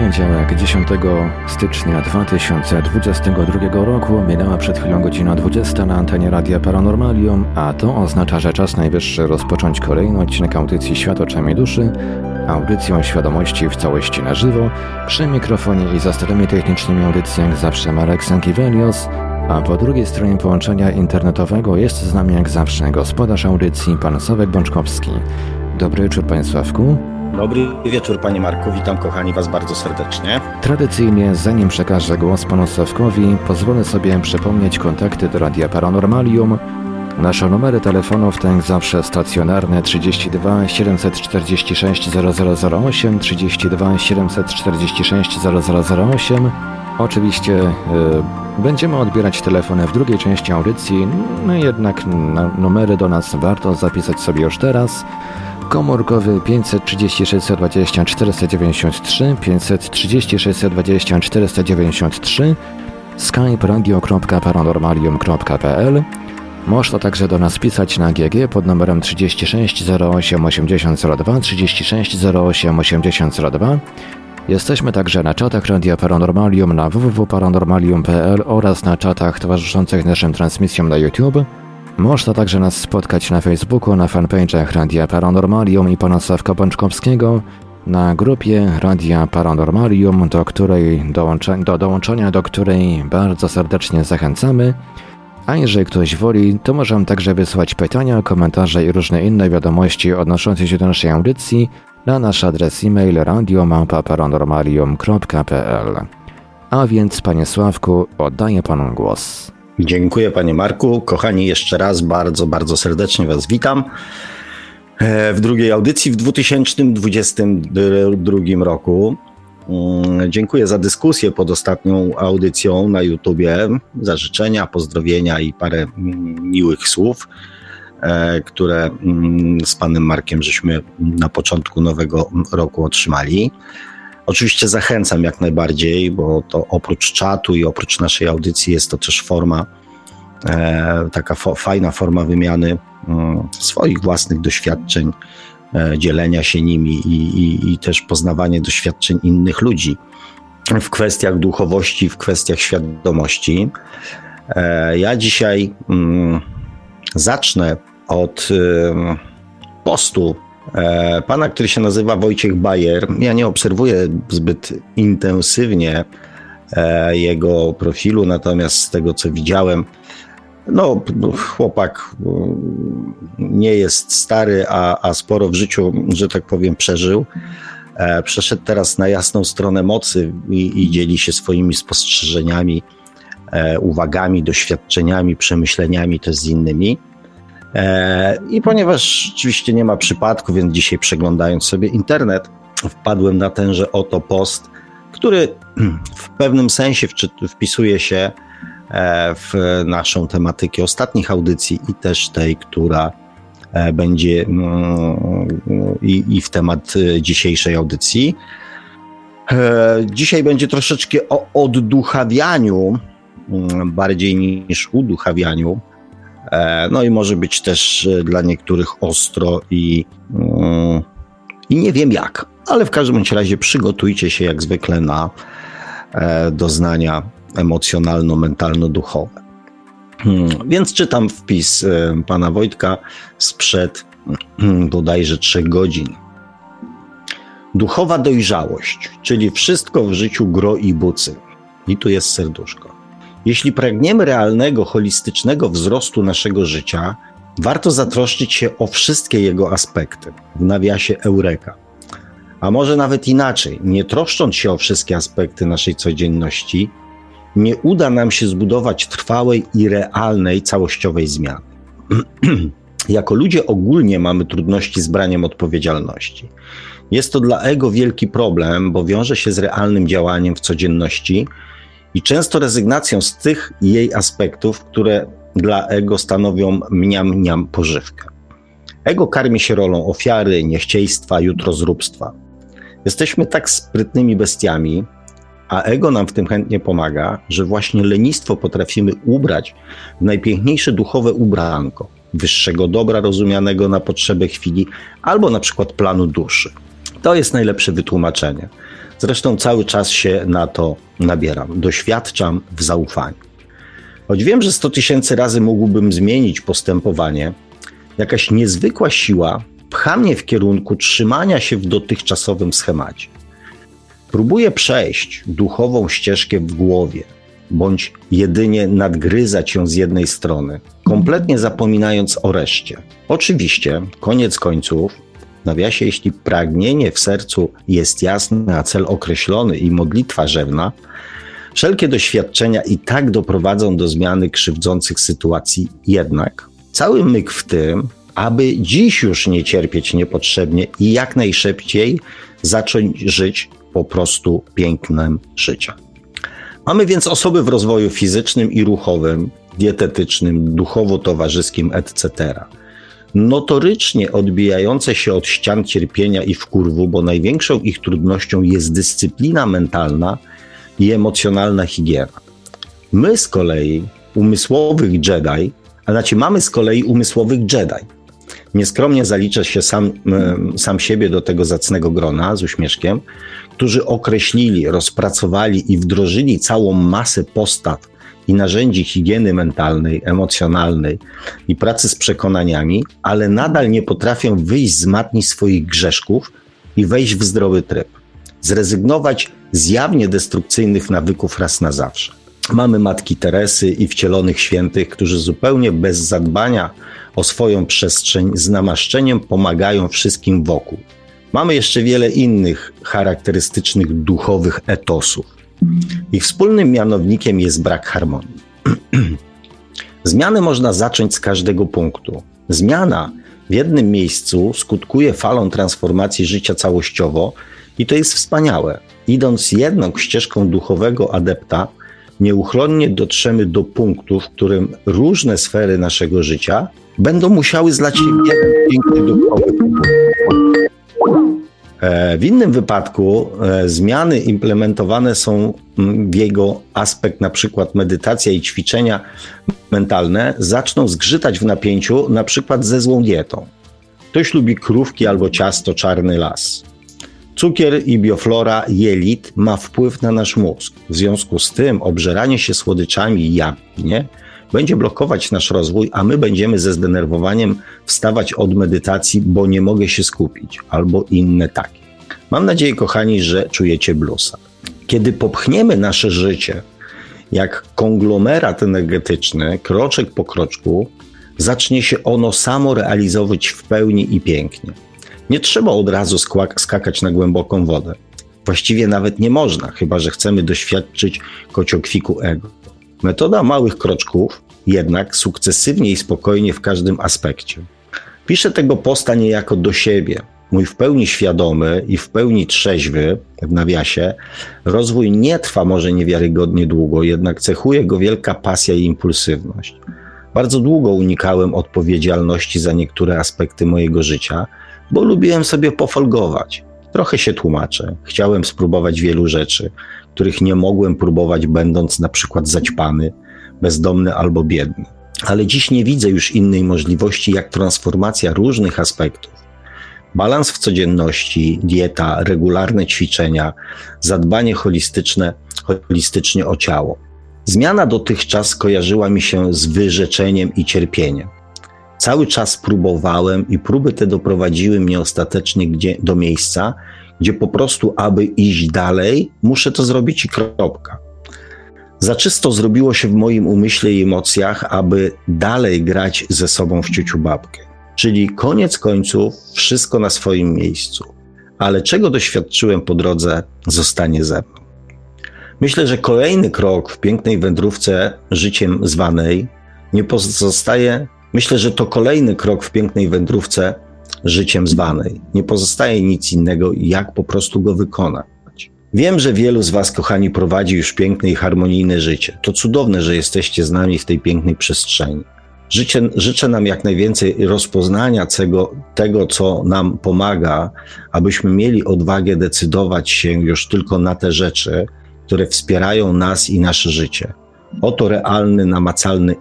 Poniedziałek 10 stycznia 2022 roku minęła przed chwilą godzina 20 na antenie Radia Paranormalium, a to oznacza, że czas najwyższy rozpocząć kolejny odcinek audycji Świat oczami duszy, audycją świadomości w całości na żywo, przy mikrofonie i za sterami technicznymi audycji jak zawsze Marek Sankiewelios, a po drugiej stronie połączenia internetowego jest z nami jak zawsze gospodarz audycji pan Sławek Bączkowski. Dobry wieczór Sławku. Dobry wieczór Panie Marku, witam kochani Was bardzo serdecznie. Tradycyjnie, zanim przekażę głos Panu Sławkowi, pozwolę sobie przypomnieć kontakty do Radia Paranormalium. Nasze numery telefonów to jak zawsze stacjonarne 32 746 0008, 32 746 0008. Oczywiście yy, będziemy odbierać telefony w drugiej części audycji, no jednak numery do nas warto zapisać sobie już teraz komórkowy 536 20 493, 536 20 493, skype radio.paranormalium.pl. Można także do nas pisać na GG pod numerem 36 08 8002, 36 08 8002. Jesteśmy także na czatach Radia Paranormalium na www.paranormalium.pl oraz na czatach towarzyszących naszym transmisjom na YouTube. Można także nas spotkać na Facebooku, na fanpage'ach Radia Paranormalium i pana Sławka Bączkowskiego, na grupie Radia Paranormalium, do której dołącza, do dołączenia do której bardzo serdecznie zachęcamy. A jeżeli ktoś woli, to możemy także wysłać pytania, komentarze i różne inne wiadomości odnoszące się do naszej audycji na nasz adres e-mail radiomałpa.paranormalium.pl. A więc, panie Sławku, oddaję panu głos. Dziękuję panie Marku. Kochani, jeszcze raz bardzo, bardzo serdecznie was witam e, w drugiej audycji w 2022 roku. Mm, dziękuję za dyskusję pod ostatnią audycją na YouTubie, za życzenia, pozdrowienia i parę mm, miłych słów, e, które mm, z panem Markiem żeśmy na początku nowego roku otrzymali. Oczywiście zachęcam jak najbardziej, bo to oprócz czatu i oprócz naszej audycji jest to też forma, e, taka fo, fajna forma wymiany e, swoich własnych doświadczeń, e, dzielenia się nimi i, i, i też poznawanie doświadczeń innych ludzi w kwestiach duchowości, w kwestiach świadomości. E, ja dzisiaj mm, zacznę od postu pana, który się nazywa Wojciech Bajer. Ja nie obserwuję zbyt intensywnie e, jego profilu, natomiast z tego co widziałem, no, chłopak mm, nie jest stary, a, a sporo w życiu, że tak powiem, przeżył. E, przeszedł teraz na jasną stronę mocy i, i dzieli się swoimi spostrzeżeniami, uwagami, doświadczeniami, przemyśleniami też z innymi. E, I ponieważ oczywiście nie ma przypadku, więc dzisiaj przeglądając sobie internet, wpadłem na tenże oto post, który w pewnym sensie wpisuje się e, w naszą tematykę ostatnich audycji i też tej, która e, będzie mm, i, i w temat dzisiejszej audycji. Dzisiaj będzie troszeczkę o odduchawianiu, mm, bardziej niż uduchawianiu, no i może być też e, dla niektórych ostro i, mm, i nie wiem jak, ale w każdym razie przygotujcie się jak zwykle na e, doznania emocjonalno-mentalno-duchowe. Hmm, więc czytam wpis pana Wojtka sprzed hmm, bodajże trzech godzin. Duchowa dojrzałość, czyli wszystko w życiu gro i bucy. I tu jest serduszko. Jeśli pragniemy realnego, holistycznego wzrostu naszego życia, warto zatroszczyć się o wszystkie jego aspekty, w nawiasie Eureka. A może nawet inaczej, nie troszcząc się o wszystkie aspekty naszej codzienności, nie uda nam się zbudować trwałej i realnej, całościowej zmiany. jako ludzie ogólnie mamy trudności z braniem odpowiedzialności. Jest to dla ego wielki problem, bo wiąże się z realnym działaniem w codzienności i często rezygnacją z tych jej aspektów, które dla ego stanowią mniam, mniam pożywkę. Ego karmi się rolą ofiary, niechciejstwa, jutrozróbstwa. Jesteśmy tak sprytnymi bestiami, a ego nam w tym chętnie pomaga, że właśnie lenistwo potrafimy ubrać w najpiękniejsze duchowe ubranko, wyższego dobra rozumianego na potrzeby chwili, albo na przykład planu duszy. To jest najlepsze wytłumaczenie. Zresztą cały czas się na to nabieram, doświadczam w zaufaniu. Choć wiem, że 100 tysięcy razy mógłbym zmienić postępowanie, jakaś niezwykła siła pcha mnie w kierunku trzymania się w dotychczasowym schemacie. Próbuję przejść duchową ścieżkę w głowie, bądź jedynie nadgryzać ją z jednej strony, kompletnie zapominając o reszcie. Oczywiście, koniec końców, nawiasie, jeśli pragnienie w sercu jest jasne, a cel określony i modlitwa rzewna, wszelkie doświadczenia i tak doprowadzą do zmiany krzywdzących sytuacji. Jednak cały myk w tym, aby dziś już nie cierpieć niepotrzebnie i jak najszybciej zacząć żyć po prostu pięknem życia. Mamy więc osoby w rozwoju fizycznym i ruchowym, dietetycznym, duchowo-towarzyskim, etc. Notorycznie odbijające się od ścian cierpienia i wkurwu, bo największą ich trudnością jest dyscyplina mentalna i emocjonalna higiena. My z kolei, umysłowych Jedi, a znaczy mamy z kolei umysłowych Jedi. Nieskromnie zaliczę się sam, sam siebie do tego zacnego grona z uśmieszkiem, którzy określili, rozpracowali i wdrożyli całą masę postaw i narzędzi higieny mentalnej, emocjonalnej i pracy z przekonaniami, ale nadal nie potrafią wyjść z matni swoich grzeszków i wejść w zdrowy tryb. Zrezygnować z jawnie destrukcyjnych nawyków raz na zawsze. Mamy matki Teresy i wcielonych świętych, którzy zupełnie bez zadbania o swoją przestrzeń z namaszczeniem pomagają wszystkim wokół. Mamy jeszcze wiele innych charakterystycznych duchowych etosów. Ich wspólnym mianownikiem jest brak harmonii. Zmiany można zacząć z każdego punktu. Zmiana w jednym miejscu skutkuje falą transformacji życia całościowo i to jest wspaniałe. Idąc jedną ścieżką duchowego adepta, nieuchronnie dotrzemy do punktu, w którym różne sfery naszego życia będą musiały zlać się w jeden piękny duchowy e, w innym wypadku e, zmiany implementowane są mm, w jego aspekt, na przykład medytacja i ćwiczenia mentalne, zaczną zgrzytać w napięciu, na przykład ze złą dietą. Ktoś lubi krówki albo ciasto czarny las. Cukier i bioflora jelit ma wpływ na nasz mózg. W związku z tym obżeranie się słodyczami jawnie będzie blokować nasz rozwój, a my będziemy ze zdenerwowaniem wstawać od medytacji, bo nie mogę się skupić, albo inne takie. Mam nadzieję, kochani, że czujecie blusa. Kiedy popchniemy nasze życie jak konglomerat energetyczny, kroczek po kroczku, zacznie się ono samo realizować w pełni i pięknie. Nie trzeba od razu skakać na głęboką wodę. Właściwie nawet nie można, chyba że chcemy doświadczyć kociokwiku ego. Metoda małych kroczków, jednak sukcesywnie i spokojnie w każdym aspekcie. Piszę tego posta niejako do siebie. Mój w pełni świadomy i w pełni trzeźwy, w nawiasie, rozwój nie trwa może niewiarygodnie długo, jednak cechuje go wielka pasja i impulsywność. Bardzo długo unikałem odpowiedzialności za niektóre aspekty mojego życia, bo lubiłem sobie pofolgować. Trochę się tłumaczę. Chciałem spróbować wielu rzeczy, których nie mogłem próbować, będąc na przykład zaćpany, bezdomny albo biedny. Ale dziś nie widzę już innej możliwości, jak transformacja różnych aspektów. Balans w codzienności, dieta, regularne ćwiczenia, zadbanie holistyczne, holistycznie o ciało. Zmiana dotychczas kojarzyła mi się z wyrzeczeniem i cierpieniem. Cały czas próbowałem i próby te doprowadziły mnie ostatecznie gdzie, do miejsca, gdzie po prostu, aby iść dalej, muszę to zrobić i kropka. Za czysto zrobiło się w moim umyśle i emocjach, aby dalej grać ze sobą w ciuciu babkę. Czyli koniec końców wszystko na swoim miejscu. Ale czego doświadczyłem po drodze, zostanie ze mną. Myślę, że kolejny krok w pięknej wędrówce życiem zwanej nie pozostaje Myślę, że to kolejny krok w pięknej wędrówce życiem zwanej. Nie pozostaje nic innego, jak po prostu go wykonać. Wiem, że wielu z Was, kochani, prowadzi już piękne i harmonijne życie. To cudowne, że jesteście z nami w tej pięknej przestrzeni. Życzę, życzę nam jak najwięcej rozpoznania tego, tego, co nam pomaga, abyśmy mieli odwagę decydować się już tylko na te rzeczy, które wspierają nas i nasze życie. Oto realny, namacalny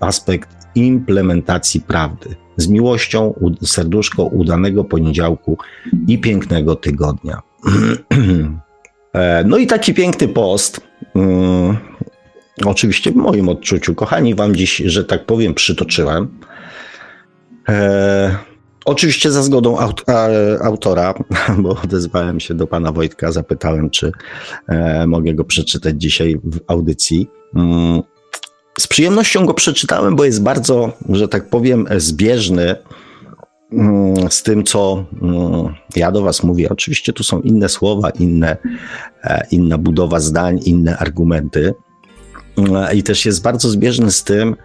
aspekt implementacji prawdy. Z miłością, serduszko udanego poniedziałku i pięknego tygodnia. E, no i taki piękny post. Mm, oczywiście w moim odczuciu, kochani, wam dziś, że tak powiem, przytoczyłem. E, oczywiście za zgodą aut autora, bo odezwałem się do pana Wojtka, zapytałem, czy e, mogę go przeczytać dzisiaj w audycji. Z przyjemnością go przeczytałem, bo jest bardzo, że tak powiem, zbieżny mm, z tym, co mm, ja do Was mówię. Oczywiście tu są inne słowa, inne, e, inna budowa zdań, inne argumenty. E, I też jest bardzo zbieżny z tym,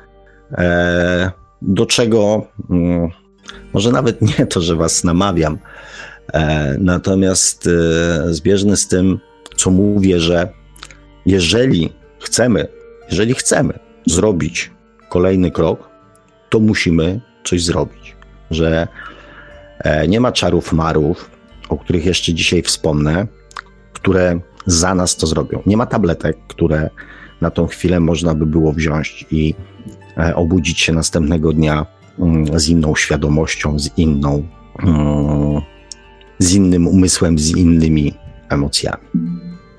e, do czego mm, może nawet nie to, że Was namawiam, natomiast zbieżny z tym, co mówię, że jeżeli chcemy, jeżeli chcemy zrobić kolejny krok, to musimy coś zrobić. Że e, nie ma czarów marów, o których jeszcze dzisiaj wspomnę, które za nas to zrobią. Nie ma tabletek, które na tą chwilę można by było wziąć i e, obudzić się następnego dnia mm, z inną świadomością, z inną, mm, z innym umysłem, z innymi emocjami.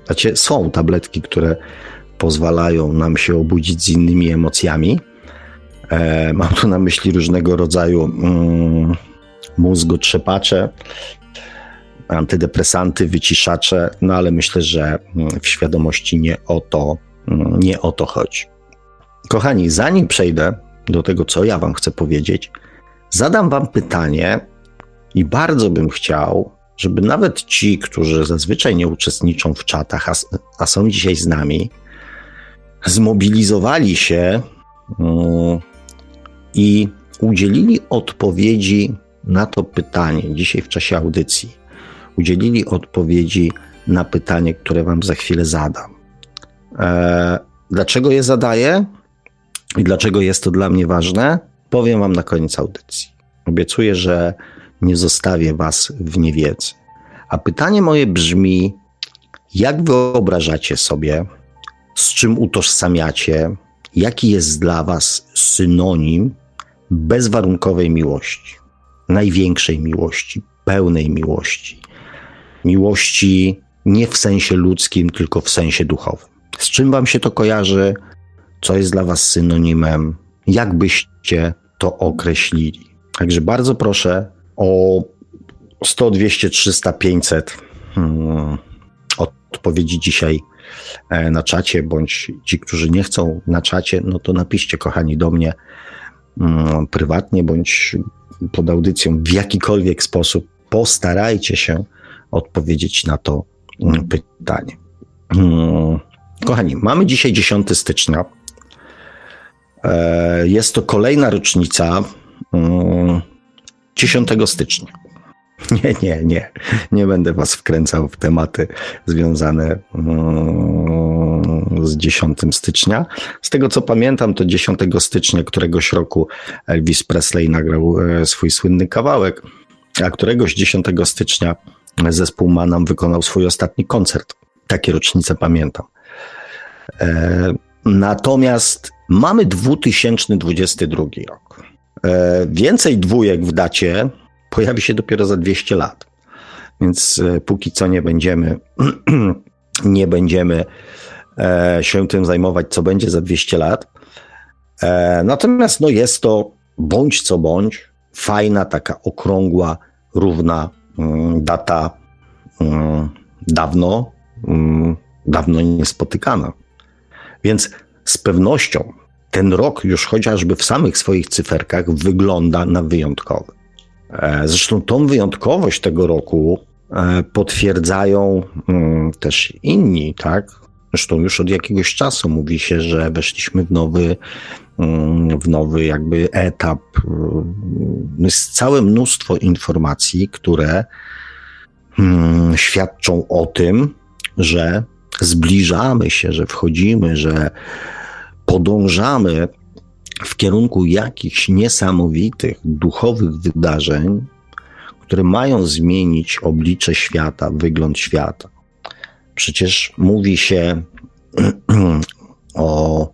Znaczy, są tabletki, które pozwalają nam się obudzić z innymi emocjami. E, mam tu na myśli różnego rodzaju mm, mózgotrzepacze, antydepresanty, wyciszacze, no ale myślę, że mm, w świadomości nie o to, mm, nie o to chodzi. Kochani, zanim przejdę do tego, co ja Wam chcę powiedzieć, zadam Wam pytanie i bardzo bym chciał, żeby nawet ci, którzy zazwyczaj nie uczestniczą w czatach, a, a są dzisiaj z nami, zmobilizowali się mm, i udzielili odpowiedzi na to pytanie dzisiaj w czasie audycji. Udzielili odpowiedzi na pytanie, które Wam za chwilę zadam. E, dlaczego je zadaję i dlaczego jest to dla mnie ważne? Powiem Wam na koniec audycji. Obiecuję, że nie zostawię Was w niewiedzy. A pytanie moje brzmi: jak wyobrażacie sobie, z czym utożsamiacie, jaki jest dla Was synonim bezwarunkowej miłości, największej miłości, pełnej miłości. Miłości nie w sensie ludzkim, tylko w sensie duchowym. Z czym Wam się to kojarzy? Co jest dla Was synonimem? Jak byście to określili? Także bardzo proszę o 100, 200, 300, 500 hmm, odpowiedzi dzisiaj na czacie, bądź ci, którzy nie chcą na czacie, no to napiszcie, kochani, do mnie mm, prywatnie, bądź pod audycją w jakikolwiek sposób. Postarajcie się odpowiedzieć na to mm, pytanie. Mm, kochani, mamy dzisiaj 10 stycznia. E, jest to kolejna rocznica 10 stycznia. Nie, nie, nie. Nie będę was wkręcał w tematy związane mm, z 10 stycznia. Z tego co pamiętam, to 10 stycznia któregoś roku Elvis Presley nagrał e, swój słynny kawałek, a któregoś 10 stycznia zespół Manam wykonał swój ostatni koncert. Takie rocznice pamiętam. E, natomiast mamy 2022 rok. E, więcej dwójek w dacie pojawi się dopiero za 200 lat. Więc e, póki co nie będziemy, nie będziemy e, się tym zajmować, co będzie za 200 lat. E, natomiast no jest to bądź co bądź fajna, taka okrągła, równa mm, data mm, dawno, mm, dawno niespotykana. Więc z pewnością ten rok już chociażby w samych swoich cyferkach wygląda na wyjątkowy. E, zresztą tą wyjątkowość tego roku e, potwierdzają mm, też inni, tak? Zresztą już od jakiegoś czasu mówi się, że weszliśmy w nowy, mm, w nowy jakby etap. Jest całe mnóstwo informacji, które mm, świadczą o tym, że zbliżamy się, że wchodzimy, że podążamy w kierunku jakichś niesamowitych duchowych wydarzeń, które mają zmienić oblicze świata, wygląd świata. Przecież mówi się o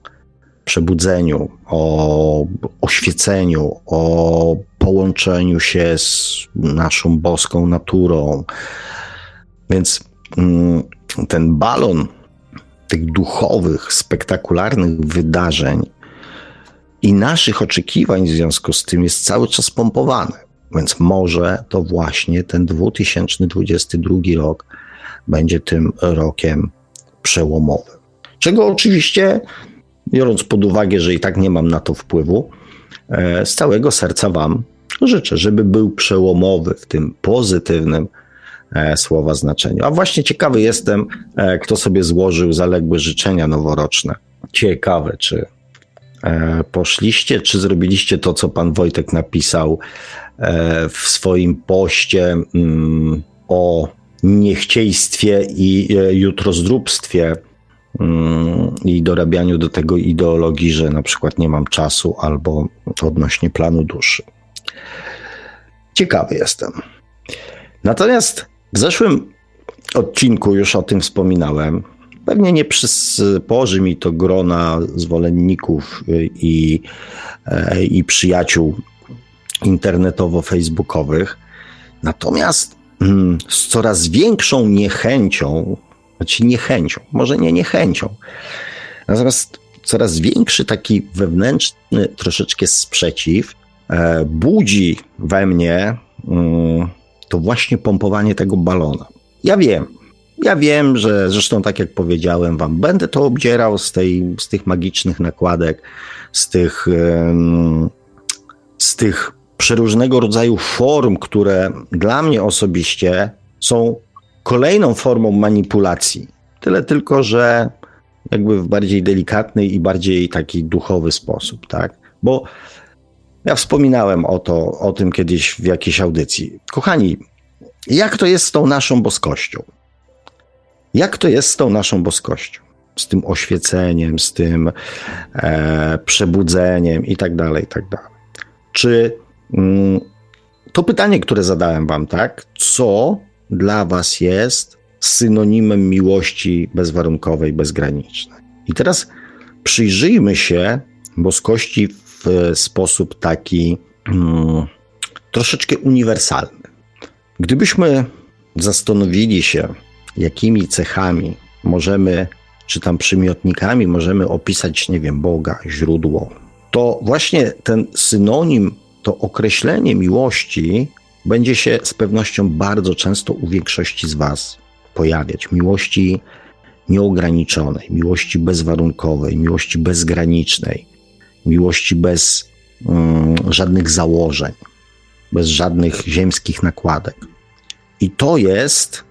przebudzeniu, o oświeceniu, o połączeniu się z naszą boską naturą. Więc mm, ten balon tych duchowych, spektakularnych wydarzeń i naszych oczekiwań w związku z tym jest cały czas pompowany. Więc może to właśnie ten 2022 rok będzie tym rokiem przełomowym. Czego oczywiście, biorąc pod uwagę, że i tak nie mam na to wpływu, e, z całego serca Wam życzę, żeby był przełomowy w tym pozytywnym e, słowa znaczeniu. A właśnie ciekawy jestem, e, kto sobie złożył zaległe życzenia noworoczne. Ciekawe, czy poszliście, czy zrobiliście to, co pan Wojtek napisał w swoim poście mm, o niechciejstwie i jutrozdróbstwie Mm, i dorabianiu do tego ideologii, że na przykład nie mam czasu albo odnośnie planu duszy. Ciekawy jestem. Natomiast w zeszłym odcinku już o tym wspominałem. Pewnie nie przysporzy mi to grona zwolenników i, i przyjaciół internetowo-facebookowych. Natomiast mm, z coraz większą niechęcią znaczy niechęcią, może nie niechęcią. Natomiast coraz większy taki wewnętrzny troszeczkę sprzeciw e, budzi we mnie mm, to właśnie pompowanie tego balona. Ja wiem, ja wiem, że zresztą tak jak powiedziałem wam, będę to obdzierał z, tej, z tych magicznych nakładek, z tych, z tych przeróżnego rodzaju form, które dla mnie osobiście są kolejną formą manipulacji. Tyle tylko, że jakby w bardziej delikatny i bardziej taki duchowy sposób, tak? Bo ja wspominałem o, to, o tym kiedyś w jakiejś audycji. Kochani, jak to jest z tą naszą boskością? Jak to jest z tą naszą boskością? Z tym oświeceniem, z tym e, przebudzeniem i tak dalej, i tak dalej. Czy mm, to pytanie, które zadałem wam, tak? Co dla Was jest synonimem miłości bezwarunkowej, bezgranicznej. I teraz przyjrzyjmy się boskości w sposób taki hmm, troszeczkę uniwersalny. Gdybyśmy zastanowili się, jakimi cechami możemy, czy tam przymiotnikami możemy opisać, nie wiem, Boga, źródło, to właśnie ten synonim, to określenie miłości będzie się z pewnością bardzo często u większości z Was pojawiać. Miłości nieograniczonej, miłości bezwarunkowej, miłości bezgranicznej, miłości bez mm, żadnych założeń, bez żadnych ziemskich nakładek. I to jest,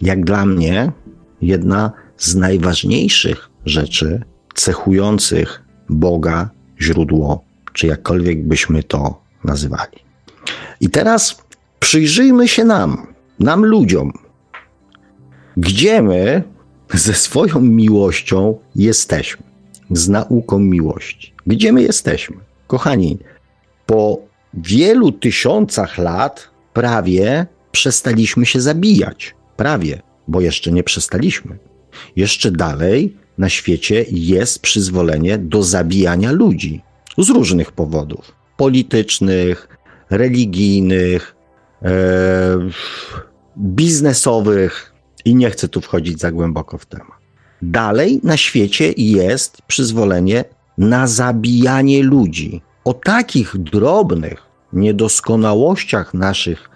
jak dla mnie, jedna z najważniejszych rzeczy cechujących Boga, źródło, czy jakkolwiek byśmy to nazywali. I teraz przyjrzyjmy się nam, nam ludziom. Gdzie my ze swoją miłością jesteśmy? Z nauką miłości. Gdzie my jesteśmy? Kochani, po wielu tysiącach lat prawie przestaliśmy się zabijać. Prawie, bo jeszcze nie przestaliśmy. Jeszcze dalej na świecie jest przyzwolenie do zabijania ludzi z różnych powodów politycznych, religijnych, e, biznesowych i nie chcę tu wchodzić za głęboko w temat. Dalej na świecie jest przyzwolenie na zabijanie ludzi. O takich drobnych niedoskonałościach naszych,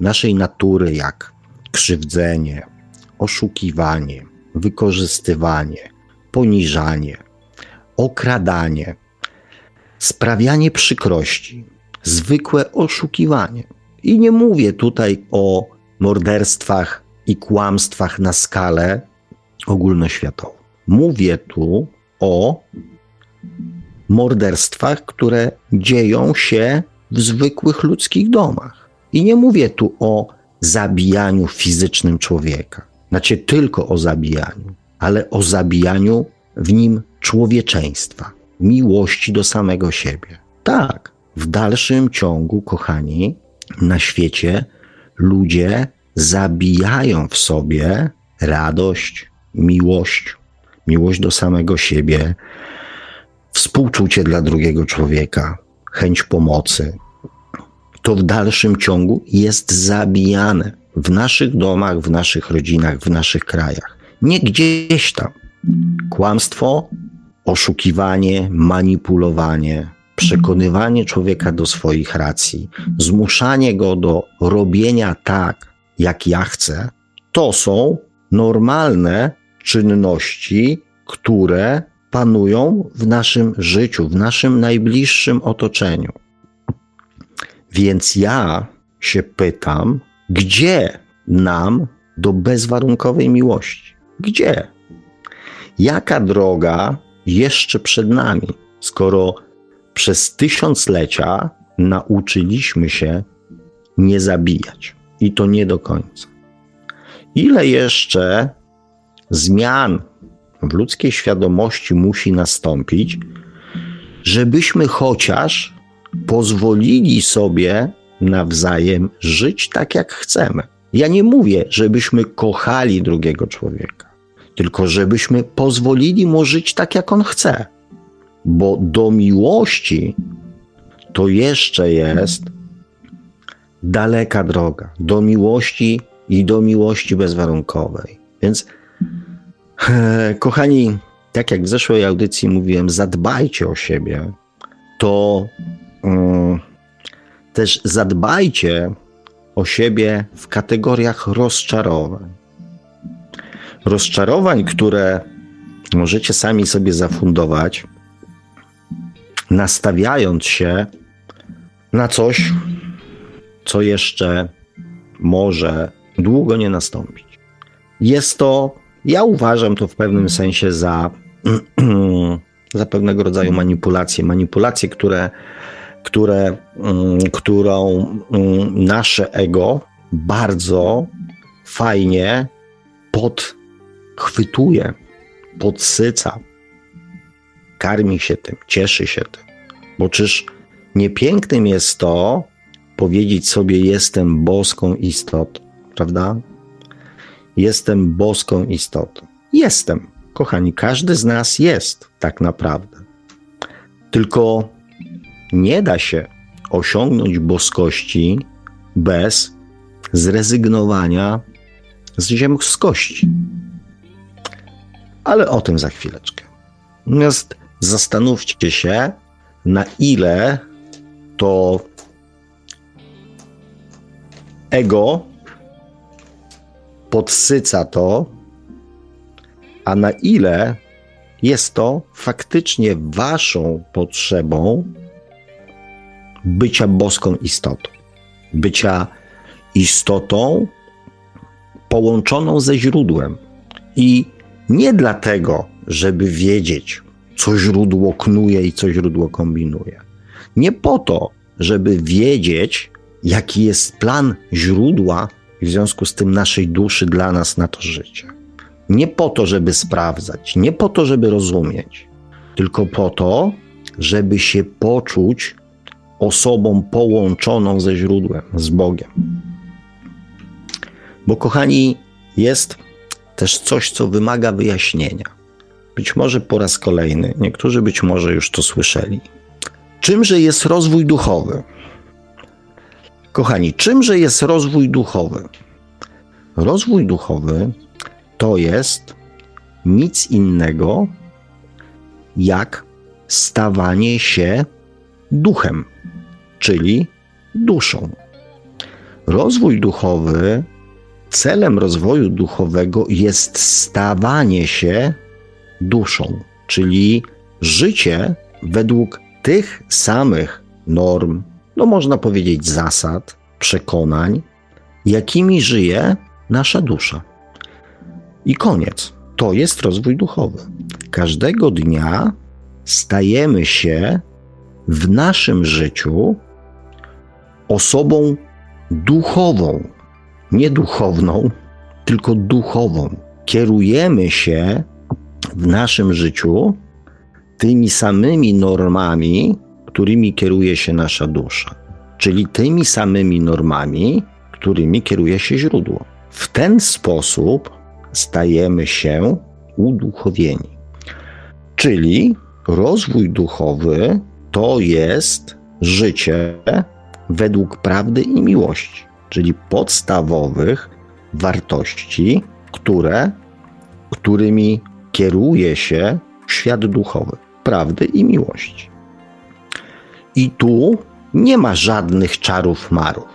naszej natury, jak krzywdzenie, oszukiwanie, wykorzystywanie, poniżanie, okradanie, sprawianie przykrości, zwykłe oszukiwanie. I nie mówię tutaj o morderstwach i kłamstwach na skalę ogólnoświatową. Mówię tu o morderstwach, które dzieją się w zwykłych ludzkich domach. I nie mówię tu o zabijaniu fizycznym człowieka. Znaczy tylko o zabijaniu, ale o zabijaniu w nim człowieczeństwa. miłości do samego siebie. Tak, w dalszym ciągu, kochani, na świecie ludzie zabijają w sobie radość, miłość, miłość do samego siebie, współczucie dla drugiego człowieka, chęć pomocy. To w dalszym ciągu jest zabijane w naszych domach, w naszych rodzinach, w naszych krajach. Nie gdzieś tam. Kłamstwo, oszukiwanie, manipulowanie, przekonywanie człowieka do swoich racji, zmuszanie go do robienia tak, jak ja chcę, to są normalne czynności, które panują w naszym życiu, w naszym najbliższym otoczeniu. Więc ja się pytam, gdzie nam do bezwarunkowej miłości? Gdzie? Jaka droga jeszcze przed nami, skoro przez tysiąclecia nauczyliśmy się nie zabijać i to nie do końca? Ile jeszcze zmian w ludzkiej świadomości musi nastąpić, żebyśmy chociaż pozwolili sobie nawzajem żyć tak, jak chcemy. Ja nie mówię, żebyśmy kochali drugiego człowieka, tylko żebyśmy pozwolili mu żyć tak, jak on chce. Bo do miłości to jeszcze jest daleka droga. Do miłości i do miłości bezwarunkowej. Więc, kochani, tak jak w zeszłej audycji mówiłem, zadbajcie o siebie. To. Mm, też zadbajcie o siebie w kategoriach rozczarowań. Rozczarowań, które możecie sami sobie zafundować, nastawiając się na coś, co jeszcze może długo nie nastąpić. Jest to, ja uważam to w pewnym sensie za, za pewnego rodzaju manipulacje. Manipulacje, które które, mm, którą mm, nasze ego bardzo fajnie podchwytuje, podsyca, karmi się tym, cieszy się tym. Bo czyż niepięknym jest to powiedzieć sobie: Jestem boską istotą, prawda? Jestem boską istotą. Jestem, kochani, każdy z nas jest tak naprawdę. Tylko nie da się osiągnąć boskości bez zrezygnowania z ziemskości. Ale o tym za chwileczkę. Natomiast zastanówcie się, na ile to ego podsyca to, a na ile jest to faktycznie waszą potrzebą bycia boską istotą, bycia istotą połączoną ze źródłem. I nie dlatego, żeby wiedzieć, co źródło knuje i co źródło kombinuje. Nie po to, żeby wiedzieć, jaki jest plan źródła w związku z tym naszej duszy dla nas na to życie. Nie po to, żeby sprawdzać, nie po to, żeby rozumieć, tylko po to, żeby się poczuć osobą połączoną ze źródłem, z Bogiem. Bo, kochani, jest też coś, co wymaga wyjaśnienia. Być może po raz kolejny, niektórzy być może już to słyszeli. Czymże jest rozwój duchowy? Kochani, czymże jest rozwój duchowy? Rozwój duchowy to jest nic innego jak stawanie się duchem czyli duszą. Rozwój duchowy, celem rozwoju duchowego jest stawanie się duszą, czyli życie według tych samych norm, no można powiedzieć zasad, przekonań, jakimi żyje nasza dusza. I koniec. To jest rozwój duchowy. Każdego dnia stajemy się w naszym życiu osobą duchową, nie duchowną, tylko duchową. Kierujemy się w naszym życiu tymi samymi normami, którymi kieruje się nasza dusza, czyli tymi samymi normami, którymi kieruje się źródło. W ten sposób stajemy się uduchowieni. Czyli rozwój duchowy to jest życie według prawdy i miłości, czyli podstawowych wartości, które, którymi kieruje się świat duchowy, prawdy i miłości. I tu nie ma żadnych czarów marów.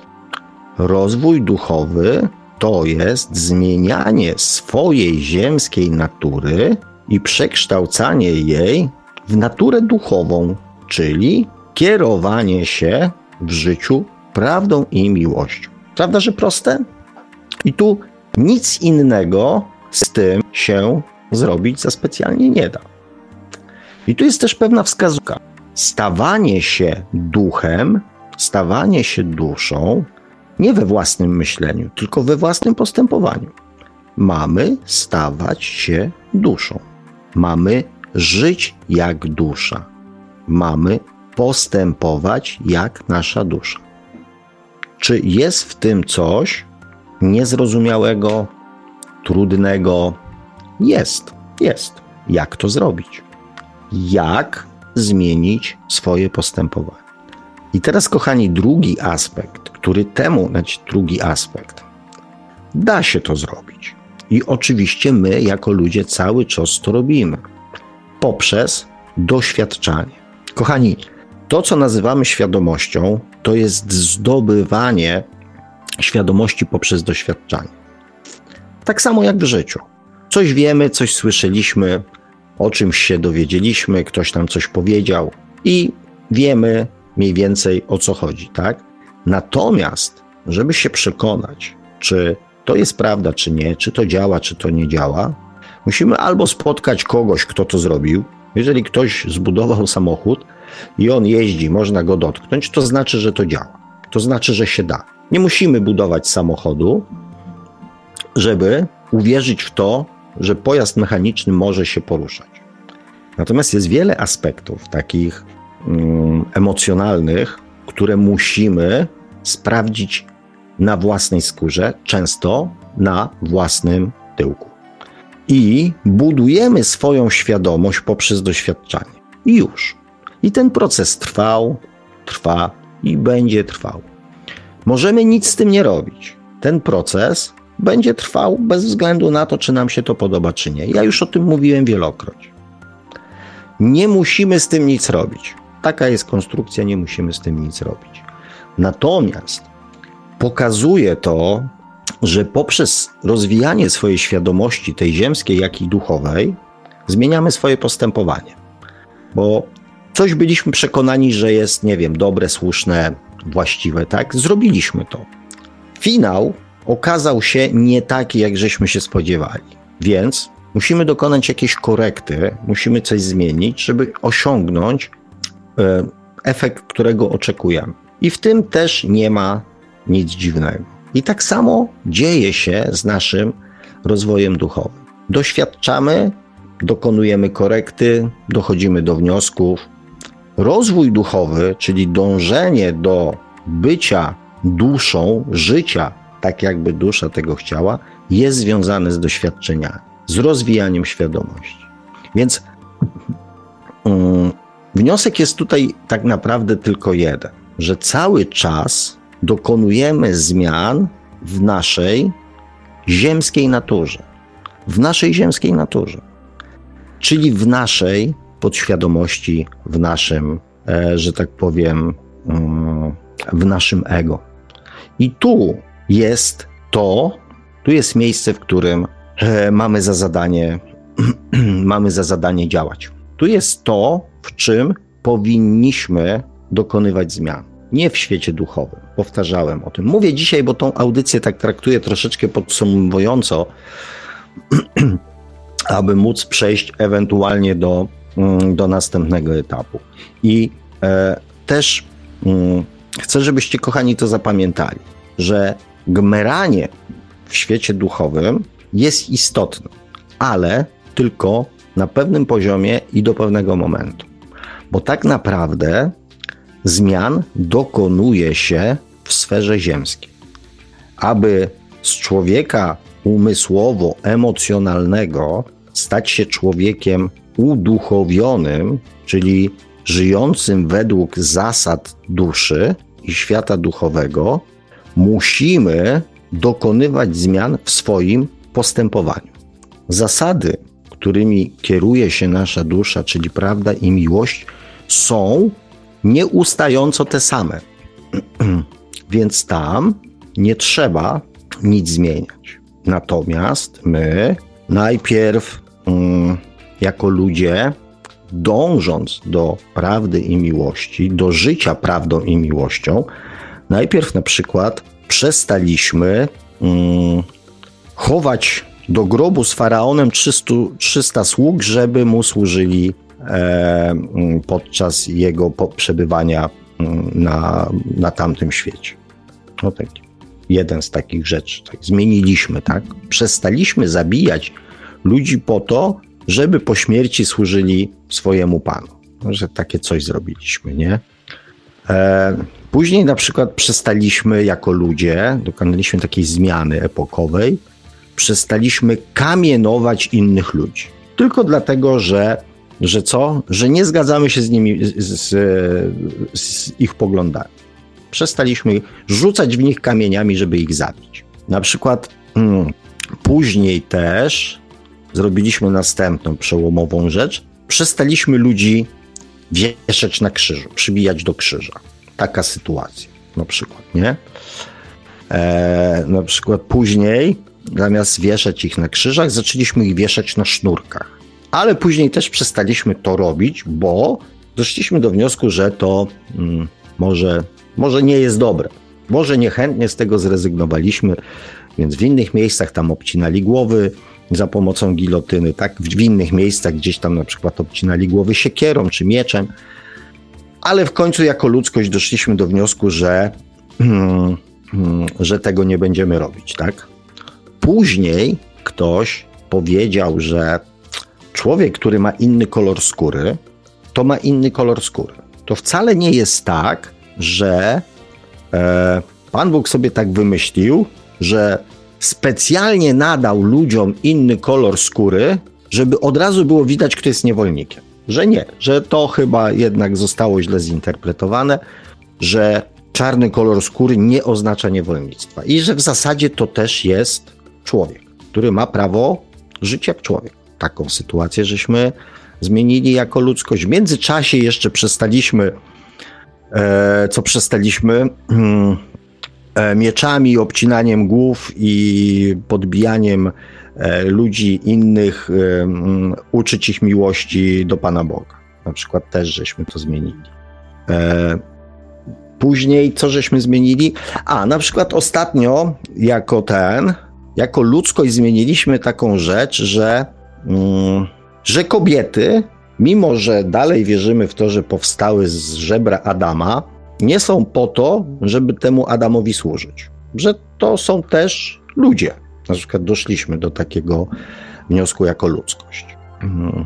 Rozwój duchowy to jest zmienianie swojej ziemskiej natury i przekształcanie jej w naturę duchową, czyli kierowanie się w życiu prawdą i miłością. Prawda, że proste? I tu nic innego z tym się zrobić za specjalnie nie da. I tu jest też pewna wskazówka. Stawanie się duchem, stawanie się duszą, nie we własnym myśleniu, tylko we własnym postępowaniu. Mamy stawać się duszą. Mamy żyć jak dusza. Mamy postępować jak nasza dusza. Czy jest w tym coś niezrozumiałego, trudnego? Jest, jest. Jak to zrobić? Jak zmienić swoje postępowanie? I teraz, kochani, drugi aspekt, który temu, znaczy drugi aspekt, da się to zrobić. I oczywiście my, jako ludzie, cały czas to robimy poprzez doświadczanie. Kochani, to, co nazywamy świadomością, to jest zdobywanie świadomości poprzez doświadczanie. Tak samo jak w życiu. Coś wiemy, coś słyszeliśmy, o czymś się dowiedzieliśmy, ktoś nam coś powiedział i wiemy mniej więcej o co chodzi, tak? Natomiast, żeby się przekonać, czy to jest prawda, czy nie, czy to działa, czy to nie działa, musimy albo spotkać kogoś, kto to zrobił. Jeżeli ktoś zbudował samochód i on jeździ, można go dotknąć, to znaczy, że to działa. To znaczy, że się da. Nie musimy budować samochodu, żeby uwierzyć w to, że pojazd mechaniczny może się poruszać. Natomiast jest wiele aspektów takich mm, emocjonalnych, które musimy sprawdzić na własnej skórze, często na własnym tyłku. I budujemy swoją świadomość poprzez doświadczanie. I już. I ten proces trwał, trwa i będzie trwał. Możemy nic z tym nie robić. Ten proces będzie trwał bez względu na to, czy nam się to podoba, czy nie. Ja już o tym mówiłem wielokroć. Nie musimy z tym nic robić. Taka jest konstrukcja, nie musimy z tym nic robić. Natomiast pokazuje to, że poprzez rozwijanie swojej świadomości, tej ziemskiej, jak i duchowej, zmieniamy swoje postępowanie. Bo coś byliśmy przekonani, że jest, nie wiem, dobre, słuszne, właściwe, tak? Zrobiliśmy to. Finał okazał się nie taki, jak żeśmy się spodziewali. Więc musimy dokonać jakiejś korekty, musimy coś zmienić, żeby osiągnąć e, efekt, którego oczekujemy. I w tym też nie ma nic dziwnego. I tak samo dzieje się z naszym rozwojem duchowym. Doświadczamy, dokonujemy korekty, dochodzimy do wniosków. Rozwój duchowy, czyli dążenie do bycia duszą, życia tak, jakby dusza tego chciała, jest związane z doświadczeniami, z rozwijaniem świadomości. Więc um, wniosek jest tutaj tak naprawdę tylko jeden, że cały czas dokonujemy zmian w naszej ziemskiej naturze. W naszej ziemskiej naturze. Czyli w naszej podświadomości, w naszym, e, że tak powiem, mm, w naszym ego. I tu jest to, tu jest miejsce, w którym e, mamy za zadanie, mamy za zadanie działać. Tu jest to, w czym powinniśmy dokonywać zmian nie w świecie duchowym. Powtarzałem o tym. Mówię dzisiaj, bo tą audycję tak traktuję troszeczkę podsumowująco, aby móc przejść ewentualnie do, do następnego etapu. I e, też mm, chcę, żebyście, kochani, to zapamiętali, że gmeranie w świecie duchowym jest istotne, ale tylko na pewnym poziomie i do pewnego momentu. Bo tak naprawdę zmian dokonuje się w sferze ziemskiej. Aby z człowieka umysłowo-emocjonalnego stać się człowiekiem uduchowionym, czyli żyjącym według zasad duszy i świata duchowego, musimy dokonywać zmian w swoim postępowaniu. Zasady, którymi kieruje się nasza dusza, czyli prawda i miłość, są nieustająco te same. Więc tam nie trzeba nic zmieniać. Natomiast my najpierw, mm, jako ludzie, dążąc do prawdy i miłości, do życia prawdą i miłością, najpierw na przykład przestaliśmy mm, chować do grobu z faraonem 300, 300 sług, żeby mu służyli e, mm, podczas jego przebywania mm, na, na tamtym świecie. No tak, jeden z takich rzeczy. Tak, zmieniliśmy, tak? Przestaliśmy zabijać ludzi po to, żeby po śmierci służyli swojemu panu. Że takie coś zrobiliśmy, nie? E, później na przykład przestaliśmy jako ludzie, dokonaliśmy takiej zmiany epokowej, przestaliśmy kamienować innych ludzi. Tylko dlatego, że, że co? Że nie zgadzamy się z nimi, z, z ich poglądami. Przestaliśmy rzucać w nich kamieniami, żeby ich zabić. Na przykład hmm, później też zrobiliśmy następną przełomową rzecz. Przestaliśmy ludzi wieszać na krzyżu, przybijać do krzyża. Taka sytuacja na przykład, nie? E, na przykład później zamiast wieszać ich na krzyżach, zaczęliśmy ich wieszać na sznurkach. Ale później też przestaliśmy to robić, bo doszliśmy do wniosku, że to mm, może, może nie jest dobre. Może niechętnie z tego zrezygnowaliśmy, więc w innych miejscach tam obcinali głowy za pomocą gilotyny, tak? W innych miejscach gdzieś tam na przykład obcinali głowy siekierą czy mieczem. Ale w końcu jako ludzkość doszliśmy do wniosku, że, że tego nie będziemy robić, tak? Później ktoś powiedział, że człowiek, który ma inny kolor skóry, to ma inny kolor skóry. To wcale nie jest tak, że e, Pan Bóg sobie tak wymyślił, że specjalnie nadał ludziom inny kolor skóry, żeby od razu było widać, kto jest niewolnikiem. Że nie, że to chyba jednak zostało źle zinterpretowane, że czarny kolor skóry nie oznacza niewolnictwa i że w zasadzie to też jest człowiek, który ma prawo żyć jak człowiek. Taką sytuację żeśmy zmienili jako ludzkość. W międzyczasie jeszcze przestaliśmy, e, co przestaliśmy, e, mieczami, obcinaniem głów i podbijaniem e, ludzi innych, e, uczyć ich miłości do Pana Boga. Na przykład też żeśmy to zmienili. E, później co żeśmy zmienili? A, na przykład ostatnio, jako ten, jako ludzkość zmieniliśmy taką rzecz, że, mm, że kobiety, mimo że dalej wierzymy w to, że powstały z żebra Adama, nie są po to, żeby temu Adamowi służyć. Że to są też ludzie. Na przykład doszliśmy do takiego wniosku jako ludzkość. Mm.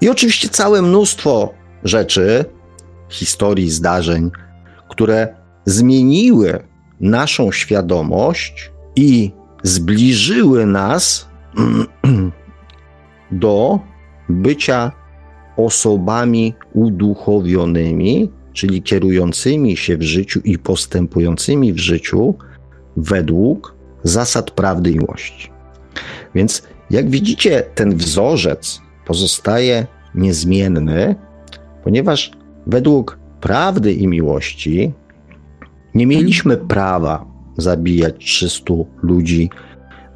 I oczywiście całe mnóstwo rzeczy, historii, zdarzeń, które zmieniły naszą świadomość i zbliżyły nas do bycia osobami uduchowionymi, czyli kierującymi się w życiu i postępującymi w życiu według zasad prawdy i miłości. Więc jak widzicie, ten wzorzec pozostaje niezmienny, ponieważ według prawdy i miłości nie mieliśmy prawa zabijać 300 ludzi,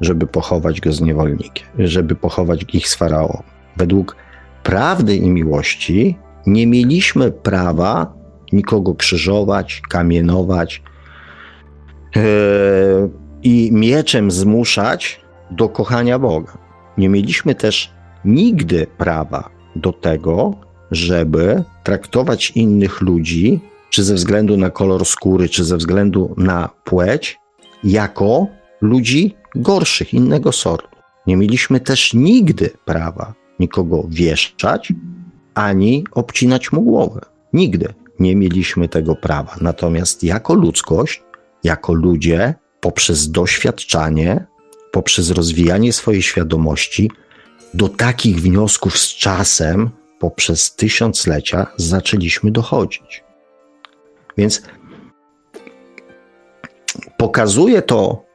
żeby pochować go z niewolnikiem, żeby pochować ich z faraonem. Według prawdy i miłości nie mieliśmy prawa nikogo krzyżować, kamienować yy, i mieczem zmuszać do kochania Boga. Nie mieliśmy też nigdy prawa do tego, żeby traktować innych ludzi czy ze względu na kolor skóry, czy ze względu na płeć, jako ludzi gorszych, innego sortu. Nie mieliśmy też nigdy prawa nikogo wieszczać, ani obcinać mu głowę. Nigdy nie mieliśmy tego prawa. Natomiast jako ludzkość, jako ludzie, poprzez doświadczanie, poprzez rozwijanie swojej świadomości, do takich wniosków z czasem, poprzez tysiąclecia, zaczęliśmy dochodzić. Więc pokazuje to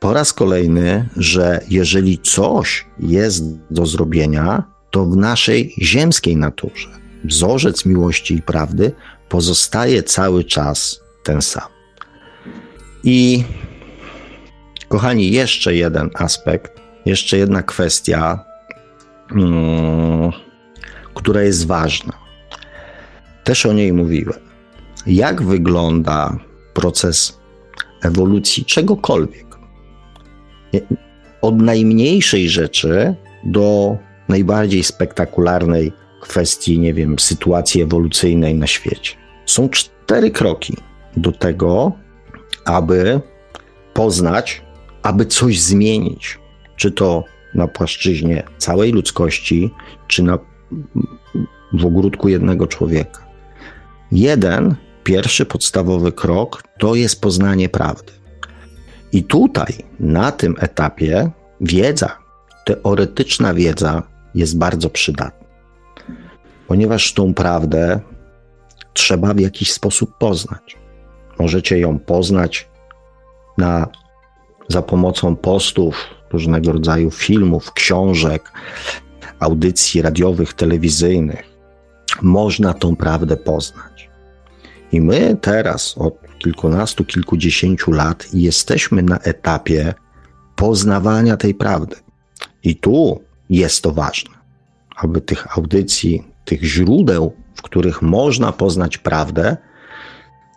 po raz kolejny, że jeżeli coś jest do zrobienia, to w naszej ziemskiej naturze wzorzec miłości i prawdy pozostaje cały czas ten sam. I kochani, jeszcze jeden aspekt, jeszcze jedna kwestia, hmm, która jest ważna. Też o niej mówiłem. Jak wygląda proces ewolucji czegokolwiek? Od najmniejszej rzeczy do najbardziej spektakularnej kwestii, nie wiem, sytuacji ewolucyjnej na świecie. Są cztery kroki do tego, aby poznać, aby coś zmienić. Czy to na płaszczyźnie całej ludzkości, czy na, w ogródku jednego człowieka. Jeden, pierwszy podstawowy krok to jest poznanie prawdy. I tutaj, na tym etapie, wiedza, teoretyczna wiedza jest bardzo przydatna, ponieważ tą prawdę trzeba w jakiś sposób poznać. Możecie ją poznać na, za pomocą postów, różnego rodzaju filmów, książek, audycji radiowych, telewizyjnych. Można tą prawdę poznać. I my teraz od kilkunastu, kilkudziesięciu lat jesteśmy na etapie poznawania tej prawdy. I tu jest to ważne, aby tych audycji, tych źródeł, w których można poznać prawdę,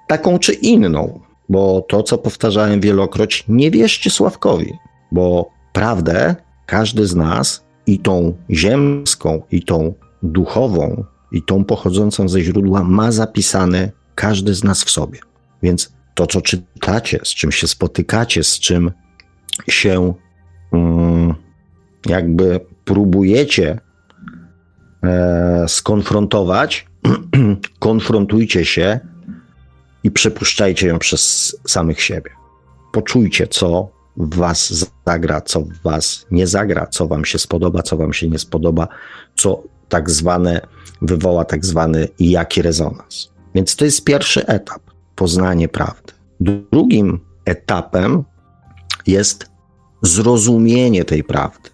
taką czy inną, bo to, co powtarzałem wielokroć, nie wierzcie Sławkowi, bo prawdę każdy z nas i tą ziemską, i tą duchową, i tą pochodzącą ze źródła ma zapisane każdy z nas w sobie. Więc to, co czytacie, z czym się spotykacie, z czym się um, jakby próbujecie skonfrontować, konfrontujcie się i przepuszczajcie ją przez samych siebie. Poczujcie, co w was zagra, co w was nie zagra, co wam się spodoba, co wam się nie spodoba, co tak zwane wywoła tak zwany jaki rezonans. Więc to jest pierwszy etap poznanie prawdy. Drugim etapem jest zrozumienie tej prawdy.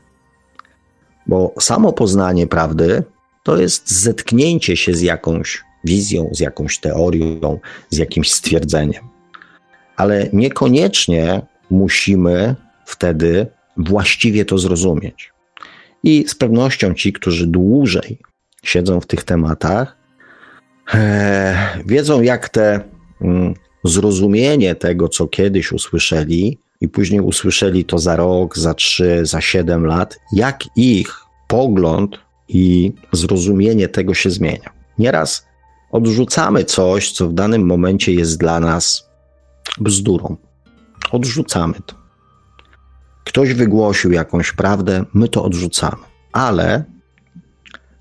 Bo samo poznanie prawdy to jest zetknięcie się z jakąś wizją, z jakąś teorią, z jakimś stwierdzeniem. Ale niekoniecznie musimy wtedy właściwie to zrozumieć. I z pewnością ci, którzy dłużej siedzą w tych tematach, e, wiedzą, jak te mm, zrozumienie tego, co kiedyś usłyszeli, i później usłyszeli to za rok, za trzy, za siedem lat, jak ich pogląd i zrozumienie tego się zmienia. Nieraz odrzucamy coś, co w danym momencie jest dla nas bzdurą. Odrzucamy to. Ktoś wygłosił jakąś prawdę, my to odrzucamy, ale